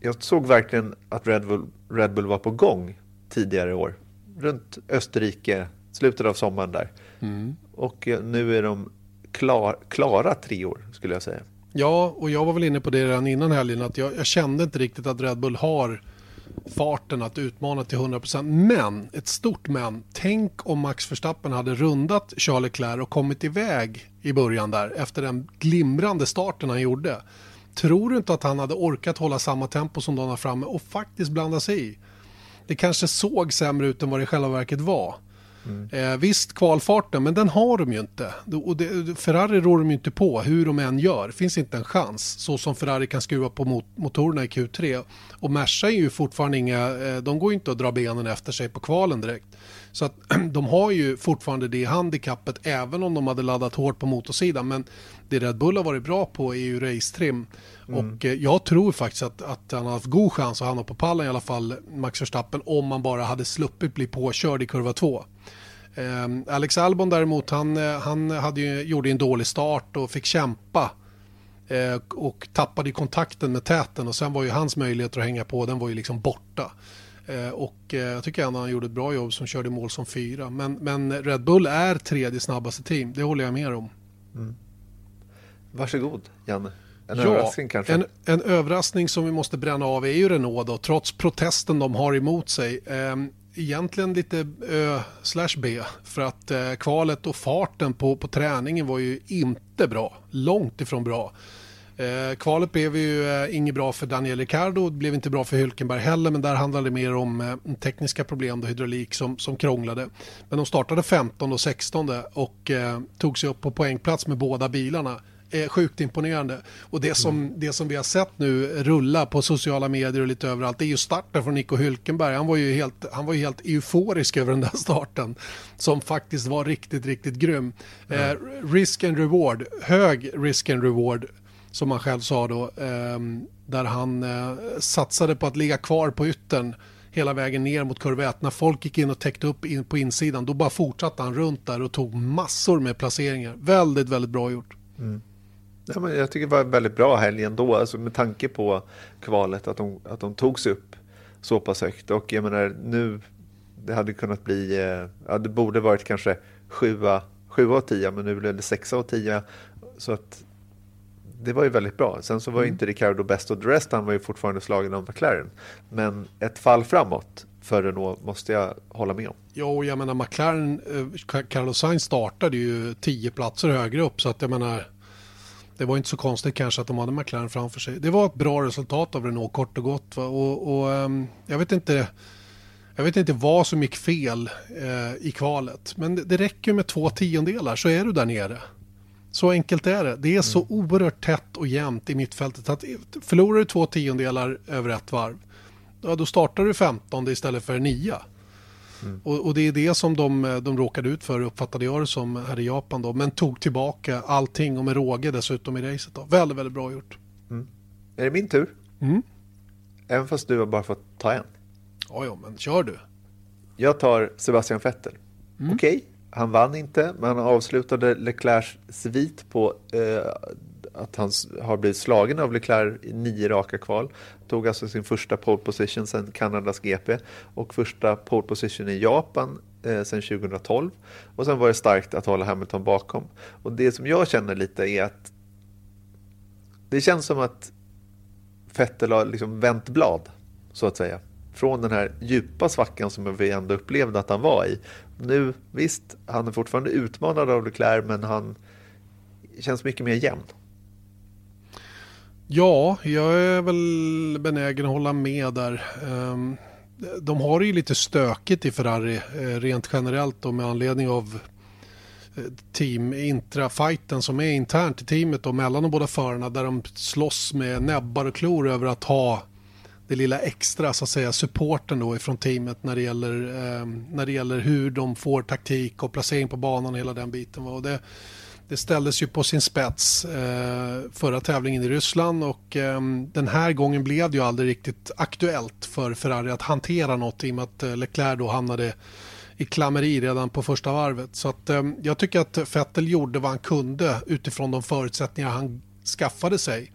jag såg verkligen att Red Bull, Red Bull var på gång tidigare i år. Runt Österrike, slutet av sommaren där. Mm. Och nu är de klar, klara tre år skulle jag säga. Ja, och jag var väl inne på det redan innan helgen att jag, jag kände inte riktigt att Red Bull har farten att utmana till 100%. Men, ett stort men, tänk om Max Verstappen hade rundat Charles Leclerc och kommit iväg i början där efter den glimrande starten han gjorde. Tror du inte att han hade orkat hålla samma tempo som de har framme och faktiskt blanda sig i? Det kanske såg sämre ut än vad det i själva verket var. Mm. Eh, visst, kvalfarten, men den har de ju inte. Och det, Ferrari rår de ju inte på hur de än gör. Det finns inte en chans. Så som Ferrari kan skruva på mot motorerna i Q3. Och Merca är ju fortfarande inga, eh, de går ju inte att dra benen efter sig på kvalen direkt. Så att de har ju fortfarande det handikappet även om de hade laddat hårt på motorsidan. Men det Red Bull har varit bra på är ju race-trim. Mm. Och eh, jag tror faktiskt att, att han har haft god chans att hamna på pallen i alla fall, Max Verstappen, om man bara hade sluppit bli påkörd i kurva 2. Eh, Alex Albon däremot, han, eh, han hade ju, gjorde en dålig start och fick kämpa. Eh, och tappade kontakten med täten och sen var ju hans möjligheter att hänga på, den var ju liksom borta. Eh, och eh, jag tycker ändå han gjorde ett bra jobb som körde mål som fyra. Men, men Red Bull är tredje snabbaste team, det håller jag med om. Mm. Varsågod, Janne. En ja, överraskning kanske? En, en, överraskning som vi måste bränna av är ju Renault då, trots protesten de har emot sig. Eh, egentligen lite Ö slash B för att eh, kvalet och farten på, på träningen var ju inte bra, långt ifrån bra. Eh, kvalet blev ju eh, inget bra för Daniel Ricciardo, det blev inte bra för Hülkenberg heller, men där handlade det mer om eh, tekniska problem, då, hydraulik som, som krånglade. Men de startade 15 och 16 och eh, tog sig upp på poängplats med båda bilarna är sjukt imponerande. Och det som, mm. det som vi har sett nu rulla på sociala medier och lite överallt det är ju starten från Nico Hülkenberg. Han var ju helt, han var ju helt euforisk över den där starten som faktiskt var riktigt, riktigt grym. Mm. Eh, risk and reward, hög risk and reward som han själv sa då, ehm, där han eh, satsade på att ligga kvar på yttern hela vägen ner mot kurva När folk gick in och täckte upp in på insidan, då bara fortsatte han runt där och tog massor med placeringar. Väldigt, väldigt bra gjort. Mm. Ja, men jag tycker det var en väldigt bra helg ändå, alltså med tanke på kvalet, att de, att de tog sig upp så pass högt. Och jag menar, nu, det hade kunnat bli, eh, ja, det borde varit kanske sjua, sjua och tio, men nu blev det sexa och tio. Så att det var ju väldigt bra. Sen så var mm. inte Ricardo bäst och rest, han var ju fortfarande slagen av McLaren. Men ett fall framåt för Renault måste jag hålla med om. Jo, jag menar McLaren, eh, Carlos Sainz startade ju tio platser högre upp så att jag menar det var inte så konstigt kanske att de hade McLaren framför sig. Det var ett bra resultat av Renault kort och gott. Och, och um, jag, vet inte, jag vet inte vad som gick fel uh, i kvalet. Men det, det räcker med två tiondelar så är du där nere. Så enkelt är det. Det är så mm. oerhört tätt och jämnt i mittfältet. Att förlorar du två tiondelar över ett varv, ja, då startar du 15 istället för 9. Mm. Och, och, det är det som de, de råkade ut för uppfattade jag det som här i Japan då. Men tog tillbaka allting och med råge dessutom i racet. Då. Väldigt, väldigt bra gjort. Mm. Är det min tur? Mm. Även fast du har bara fått ta en. Ja, ja, men kör du. Jag tar Sebastian Vettel. Mm. Okej, okay, han vann inte, men han avslutade Leclercs svit på eh, att han har blivit slagen av Leclerc i nio raka kval. Tog alltså sin första pole position sedan Kanadas GP och första pole position i Japan eh, sedan 2012. Och sen var det starkt att hålla Hamilton bakom. Och det som jag känner lite är att det känns som att Vettel har liksom vänt blad, så att säga. Från den här djupa svackan som vi ändå upplevde att han var i. Nu, visst, han är fortfarande utmanad av Leclerc, men han känns mycket mer jämn. Ja, jag är väl benägen att hålla med där. Ehm, de har det ju lite stökigt i Ferrari eh, rent generellt och med anledning av eh, team intra-fighten som är internt i teamet och mellan de båda förarna där de slåss med näbbar och klor över att ha det lilla extra så att säga supporten då ifrån teamet när det gäller, eh, när det gäller hur de får taktik och placering på banan och hela den biten. Och det, det ställdes ju på sin spets eh, förra tävlingen i Ryssland och eh, den här gången blev det ju aldrig riktigt aktuellt för Ferrari att hantera något i och med att eh, Leclerc då hamnade i klammeri redan på första varvet. Så att, eh, jag tycker att Vettel gjorde vad han kunde utifrån de förutsättningar han skaffade sig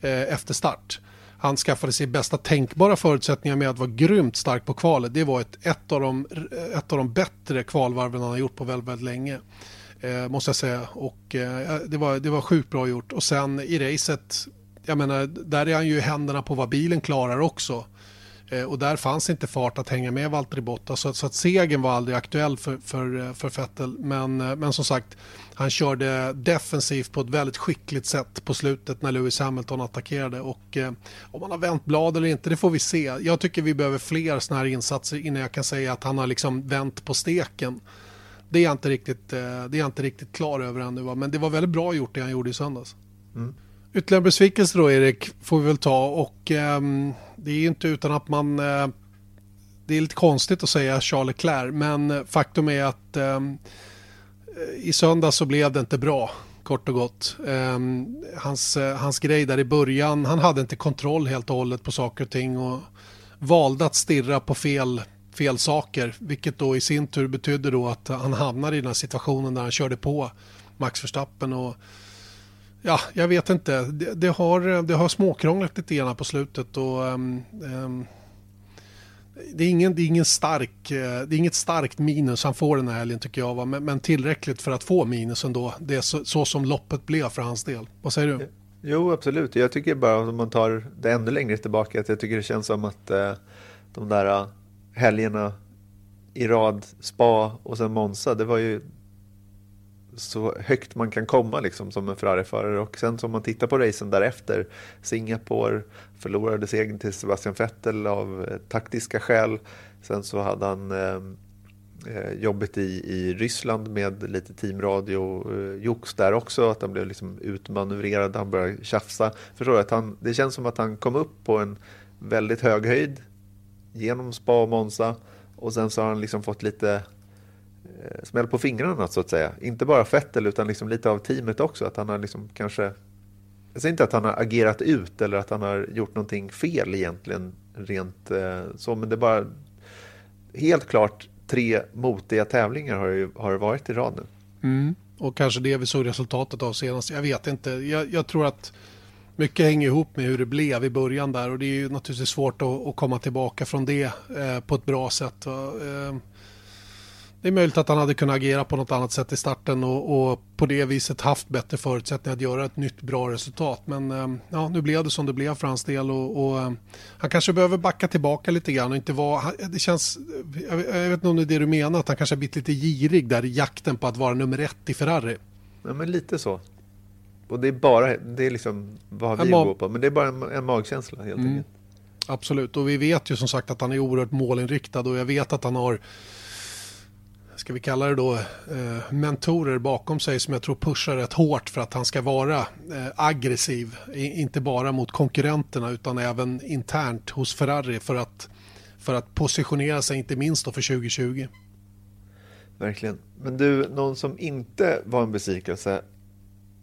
eh, efter start. Han skaffade sig bästa tänkbara förutsättningar med att vara grymt stark på kvalet. Det var ett, ett, av, de, ett av de bättre kvalvarven han har gjort på väldigt, väldigt länge. Eh, måste jag säga. Och, eh, det, var, det var sjukt bra gjort. Och sen i racet, jag menar, där är han ju i händerna på vad bilen klarar också. Eh, och där fanns inte fart att hänga med Valtteri Bottas. Så, så att segern var aldrig aktuell för, för, eh, för Vettel. Men, eh, men som sagt, han körde defensivt på ett väldigt skickligt sätt på slutet när Lewis Hamilton attackerade. Och eh, om han har vänt blad eller inte, det får vi se. Jag tycker vi behöver fler sådana här insatser innan jag kan säga att han har liksom vänt på steken. Det är jag inte riktigt, eh, det är jag inte riktigt klar över ännu. Men det var väldigt bra gjort det han gjorde i söndags. Mm. Ytterligare besvikelse då Erik får vi väl ta och eh, det är ju inte utan att man eh, det är lite konstigt att säga Charles Leclerc men faktum är att eh, i söndag så blev det inte bra kort och gott. Ehm, hans, eh, hans grej där i början, han hade inte kontroll helt och hållet på saker och ting och valde att stirra på fel fel saker, vilket då i sin tur betydde då att han hamnade i den här situationen där han körde på Max Verstappen och ja, jag vet inte. Det, det har, det har småkrånglat lite grann på slutet och um, um, det, är ingen, det, är ingen stark, eh, det är inget starkt minus han får den här helgen tycker jag, va? Men, men tillräckligt för att få minus ändå. Det är så, så, som loppet blev för hans del. Vad säger du? Jo, absolut. Jag tycker bara om man tar det ännu längre tillbaka att jag tycker det känns som att eh, de där eh, helgerna i rad, Spa och sen Monza, det var ju så högt man kan komma liksom som en Ferrari-förare. Och sen om man tittar på racen därefter Singapore förlorade segern till Sebastian Vettel av eh, taktiska skäl. Sen så hade han eh, eh, jobbet i, i Ryssland med lite teamradio eh, jox där också att han blev liksom utmanövrerad, han började tjafsa. Förstår du att han, det känns som att han kom upp på en väldigt hög höjd genom Spa och Monza. Och sen så har han liksom fått lite Eh, smäll på fingrarna så att säga. Inte bara Fettel utan liksom lite av teamet också. Att han har liksom kanske, jag säger inte att han har agerat ut eller att han har gjort någonting fel egentligen rent eh, så, men det är bara helt klart tre motiga tävlingar har det, har det varit i rad nu. Mm. Och kanske det vi såg resultatet av senast. Jag vet inte. Jag, jag tror att mycket hänger ihop med hur det blev i början där och det är ju naturligtvis svårt att, att komma tillbaka från det eh, på ett bra sätt. Eh, det är möjligt att han hade kunnat agera på något annat sätt i starten och, och på det viset haft bättre förutsättningar att göra ett nytt bra resultat. Men eh, ja, nu blev det som det blev för hans del och, och eh, han kanske behöver backa tillbaka lite grann och inte vara, det känns, jag vet, jag vet inte om det är det du menar, att han kanske har blivit lite girig där i jakten på att vara nummer ett i Ferrari. Ja, men lite så. Och det är bara, det är liksom vad vi går på, men det är bara en, en magkänsla helt mm. enkelt. Absolut, och vi vet ju som sagt att han är oerhört målinriktad och jag vet att han har ska vi kalla det då, eh, mentorer bakom sig som jag tror pushar rätt hårt för att han ska vara eh, aggressiv. I, inte bara mot konkurrenterna utan även internt hos Ferrari för att, för att positionera sig inte minst då för 2020. Verkligen. Men du, någon som inte var en besvikelse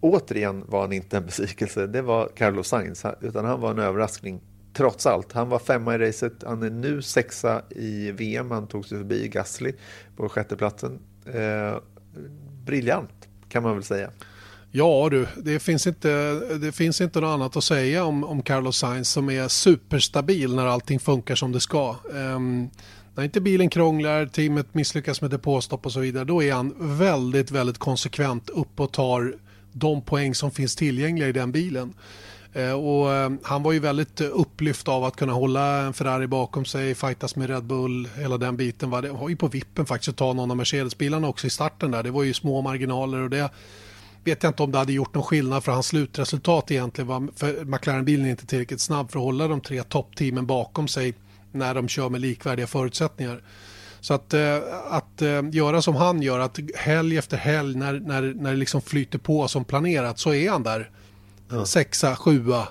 återigen var han inte en besvikelse. Det var Carlos Sainz, utan han var en överraskning trots allt. Han var femma i racet. Han är nu sexa i VM. Han tog sig förbi Gasly på sjätteplatsen. Eh, briljant kan man väl säga. Ja du, det finns inte, det finns inte något annat att säga om, om Carlos Sainz som är superstabil när allting funkar som det ska. Um, när inte bilen krånglar, teamet misslyckas med depåstopp och så vidare, då är han väldigt, väldigt konsekvent upp och tar de poäng som finns tillgängliga i den bilen. Eh, och eh, han var ju väldigt eh, upplyft av att kunna hålla en Ferrari bakom sig, fightas med Red Bull, hela den biten. Var, det var ju på vippen faktiskt att ta någon av Mercedes-bilarna också i starten där. Det var ju små marginaler och det vet jag inte om det hade gjort någon skillnad för hans slutresultat egentligen. Var, för McLaren-bilen är inte tillräckligt snabb för att hålla de tre toppteamen bakom sig när de kör med likvärdiga förutsättningar. Så att, att göra som han gör, att helg efter helg när, när, när det liksom flyter på som planerat så är han där. Ja. Sexa, sjua,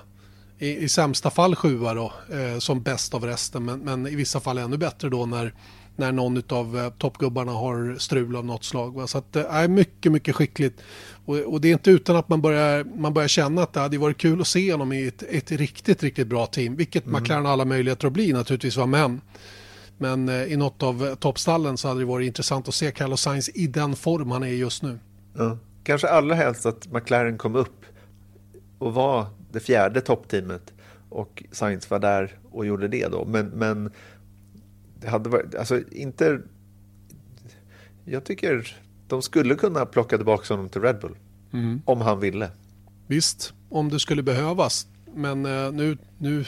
i, i sämsta fall sjua då, eh, som bäst av resten. Men, men, i vissa fall ännu bättre då när, när någon av eh, toppgubbarna har strul av något slag. Va? Så att det är mycket, mycket skickligt. Och, och, det är inte utan att man börjar, man börjar känna att det hade varit kul att se honom i ett, ett riktigt, riktigt bra team. Vilket mm. McLaren har alla möjligheter att bli naturligtvis. Va? Men, men eh, i något av toppstallen så hade det varit intressant att se Carlos Sainz i den form han är just nu. Ja. Kanske allra helst att McLaren kom upp och var det fjärde toppteamet och Sainz var där och gjorde det då. Men, men det hade varit, alltså inte... Jag tycker de skulle kunna plocka tillbaka honom till Red Bull. Mm. Om han ville. Visst, om det skulle behövas. Men eh, nu, nu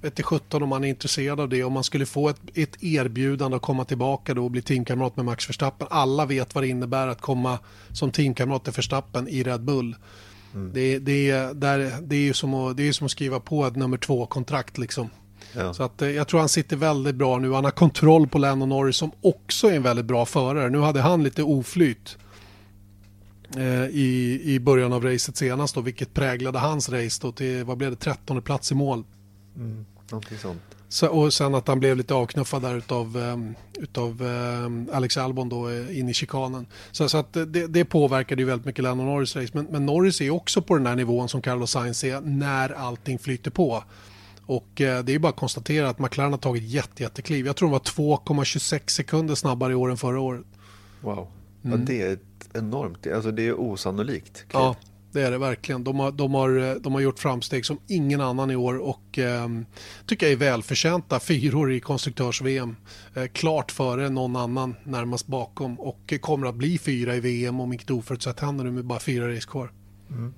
vet jag 17 om man är intresserad av det. Om man skulle få ett, ett erbjudande att komma tillbaka då och bli teamkamrat med Max Verstappen. Alla vet vad det innebär att komma som teamkamrat till Verstappen i Red Bull. Mm. Det, det, där, det är ju som att, det är som att skriva på ett nummer två-kontrakt liksom. Ja. Så att, eh, jag tror han sitter väldigt bra nu. Han har kontroll på Lennon Norris som också är en väldigt bra förare. Nu hade han lite oflyt eh, i, i början av racet senast då, vilket präglade hans race då till, vad blev det, 13 plats i mål. Mm, någonting sånt. Så, och sen att han blev lite avknuffad där utav, um, utav um, Alex Albon då uh, in i chikanen. Så, så att det, det påverkade ju väldigt mycket Lennon Norris race. Men, men Norris är också på den här nivån som Carlos Sainz är när allting flyter på. Och eh, det är bara att konstatera att McLaren har tagit jätte, jättekliv. Jag tror de var 2,26 sekunder snabbare i år än förra året. Wow, mm. ja, det är enormt. Alltså det är osannolikt. Kliv. Ja, det är det verkligen. De har, de, har, eh, de har gjort framsteg som ingen annan i år och eh, tycker jag är välförtjänta fyror i konstruktörs-VM. Eh, klart före någon annan närmast bakom och kommer att bli fyra i VM om inget oförutsett händer nu med bara fyra race kvar. Mm.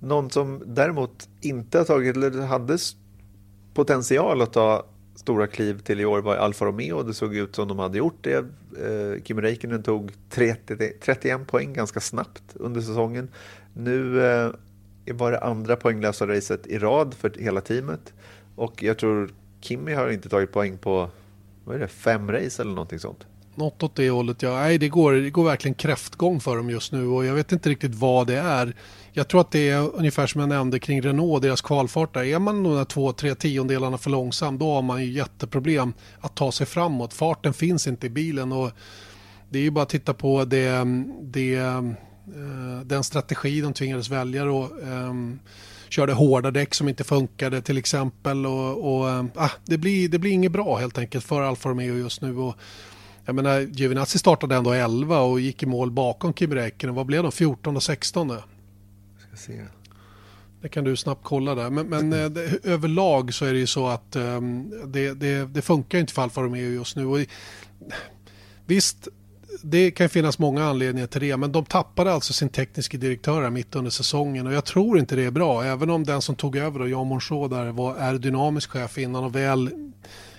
Någon som däremot inte har tagit, eller hade potential att ta stora kliv till i år var Alfa Romeo. Det såg ut som de hade gjort det. Eh, Kim Räikkönen tog 30, 31 poäng ganska snabbt under säsongen. Nu eh, var det andra poänglösa racet i rad för hela teamet. Och jag tror Kimmy har inte tagit poäng på vad är det, fem race eller någonting sånt. Något åt det hållet, ja. Nej, det går, det går verkligen kräftgång för dem just nu och jag vet inte riktigt vad det är. Jag tror att det är ungefär som jag nämnde kring Renault, deras kvalfart där. Är man de där två, tre tiondelarna för långsam, då har man ju jätteproblem att ta sig framåt. Farten finns inte i bilen och det är ju bara att titta på det, det, den strategi de tvingades välja då. Um, körde hårda däck som inte funkade till exempel. Och, och äh, det, blir, det blir inget bra helt enkelt för Alfa Romeo just nu. Och jag menar, Giovinazzi startade ändå 11 och gick i mål bakom Kim Räikkönen. Vad blev de? 14 och 16? Ska se. Det kan du snabbt kolla där. Men, men mm. det, överlag så är det ju så att um, det, det, det, funkar inte för Alfa Romeo just nu. Och, visst, det kan finnas många anledningar till det. Men de tappade alltså sin tekniska direktör mitt under säsongen. Och jag tror inte det är bra. Även om den som tog över, då, Jan Monchaux, där var aerodynamisk chef innan och väl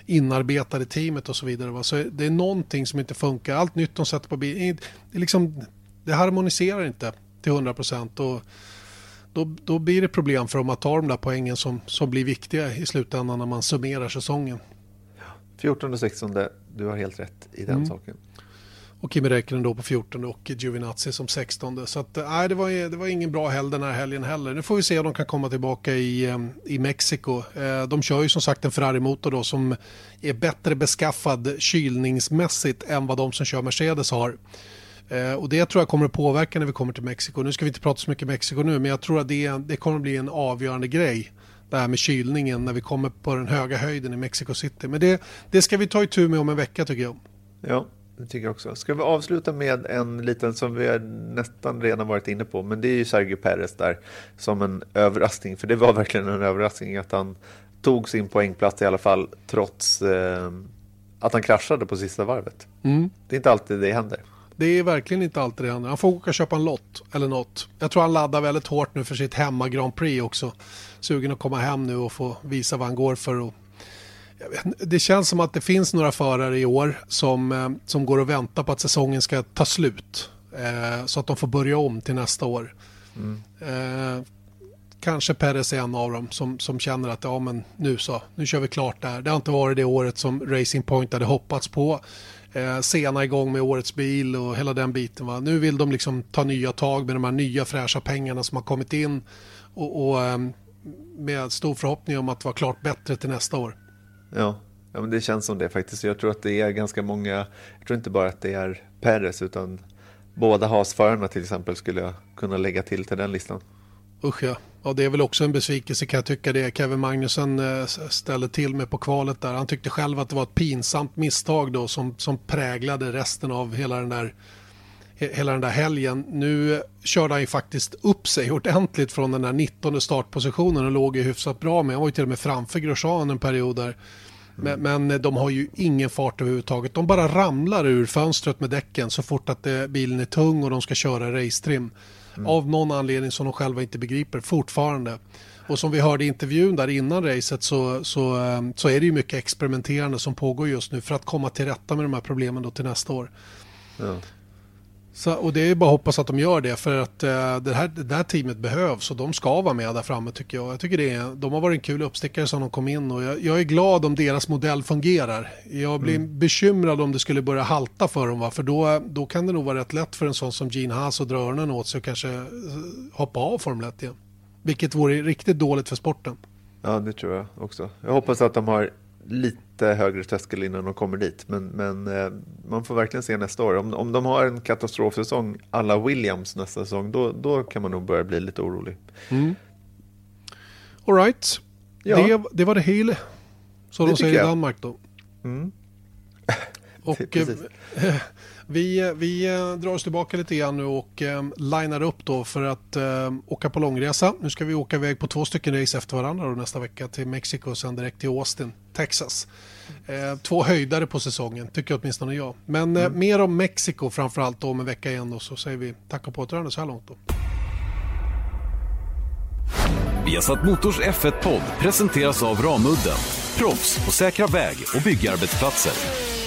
inarbetade teamet och så vidare. Va? Så det är någonting som inte funkar. Allt nytt de sätter på bilen, det, liksom, det harmoniserar inte till 100 procent. Då, då blir det problem för dem att ta de där poängen som, som blir viktiga i slutändan när man summerar säsongen. 14 och 16, du har helt rätt i den mm. saken och Kimi Räikkönen då på 14 och Giovinazzi som 16. Så att, eh, nej, det, var, det var ingen bra helg den här helgen heller. Nu får vi se om de kan komma tillbaka i, eh, i Mexiko. Eh, de kör ju som sagt en Ferrari-motor då som är bättre beskaffad kylningsmässigt än vad de som kör Mercedes har. Och det tror jag kommer att påverka när vi kommer till Mexiko. Nu ska vi inte prata så mycket Mexiko nu, men jag tror att det, det kommer att bli en avgörande grej. Det här med kylningen när vi kommer på den höga höjden i Mexico City. Men det, det ska vi ta itu med om en vecka tycker jag. Ja, det tycker jag också. Ska vi avsluta med en liten som vi har nästan redan varit inne på, men det är ju Sergio Perez där som en överraskning, för det var verkligen en överraskning att han tog sin poängplats i alla fall trots eh, att han kraschade på sista varvet. Mm. Det är inte alltid det händer. Det är verkligen inte alltid det händer. Han får åka och köpa en lott eller något. Jag tror han laddar väldigt hårt nu för sitt hemma Grand Prix också. Sugen att komma hem nu och få visa vad han går för. Och det känns som att det finns några förare i år som, eh, som går och väntar på att säsongen ska ta slut. Eh, så att de får börja om till nästa år. Mm. Eh, kanske Perez är en av dem som, som känner att ja, men nu så, nu kör vi klart där. Det har inte varit det året som Racing Point hade hoppats på. Eh, sena igång med årets bil och hela den biten. Va? Nu vill de liksom ta nya tag med de här nya fräscha pengarna som har kommit in och, och med stor förhoppning om att vara klart bättre till nästa år. Ja, ja men det känns som det faktiskt. Jag tror att det är ganska många, jag tror inte bara att det är Perez utan båda hasförarna till exempel skulle jag kunna lägga till till den listan. Usch ja. ja, det är väl också en besvikelse kan jag tycka det. Kevin Magnusson eh, ställde till med på kvalet där. Han tyckte själv att det var ett pinsamt misstag då som, som präglade resten av hela den där hela den där helgen. Nu körde han ju faktiskt upp sig ordentligt från den där 19 startpositionen och låg ju hyfsat bra med. Han var ju till och med framför Grosjean en period där. Men, mm. men, de har ju ingen fart överhuvudtaget. De bara ramlar ur fönstret med däcken så fort att det, bilen är tung och de ska köra racetrim. Mm. Av någon anledning som de själva inte begriper fortfarande. Och som vi hörde i intervjun där innan racet så, så, ehm, så är det ju mycket experimenterande som pågår just nu för att komma till rätta med de här problemen då till nästa år. Ja. Så, och det är bara att hoppas att de gör det för att uh, det, här, det här teamet behövs och de ska vara med där framme tycker jag. Jag tycker det är, de har varit en kul uppstickare som de kom in och jag, jag är glad om deras modell fungerar. Jag blir mm. bekymrad om det skulle börja halta för dem va? för då, då kan det nog vara rätt lätt för en sån som Gene Haas att dra öronen åt sig och kanske eh, hoppa av Formel 1 igen. Vilket vore riktigt dåligt för sporten. Ja, det tror jag också. Jag hoppas att de har lite högre tröskel innan de kommer dit. Men, men eh, man får verkligen se nästa år. Om, om de har en katastrofsäsong alla Williams nästa säsong, då, då kan man nog börja bli lite orolig. Mm. All right. Ja. Det, det var det hela. Så det de säger i Danmark då. Mm. Och vi, vi eh, drar oss tillbaka lite grann nu och eh, linar upp då för att eh, åka på långresa. Nu ska vi åka iväg på två stycken race efter varandra då nästa vecka till Mexiko och sen direkt till Austin, Texas. Eh, två höjdare på säsongen, tycker åtminstone jag. Men eh, mm. mer om Mexiko framförallt om en vecka igen då så säger vi tack och på återhörande så här långt då. Vi har satt Motors F1-podd presenteras av Ramudden. Proffs på säkra väg och byggarbetsplatser.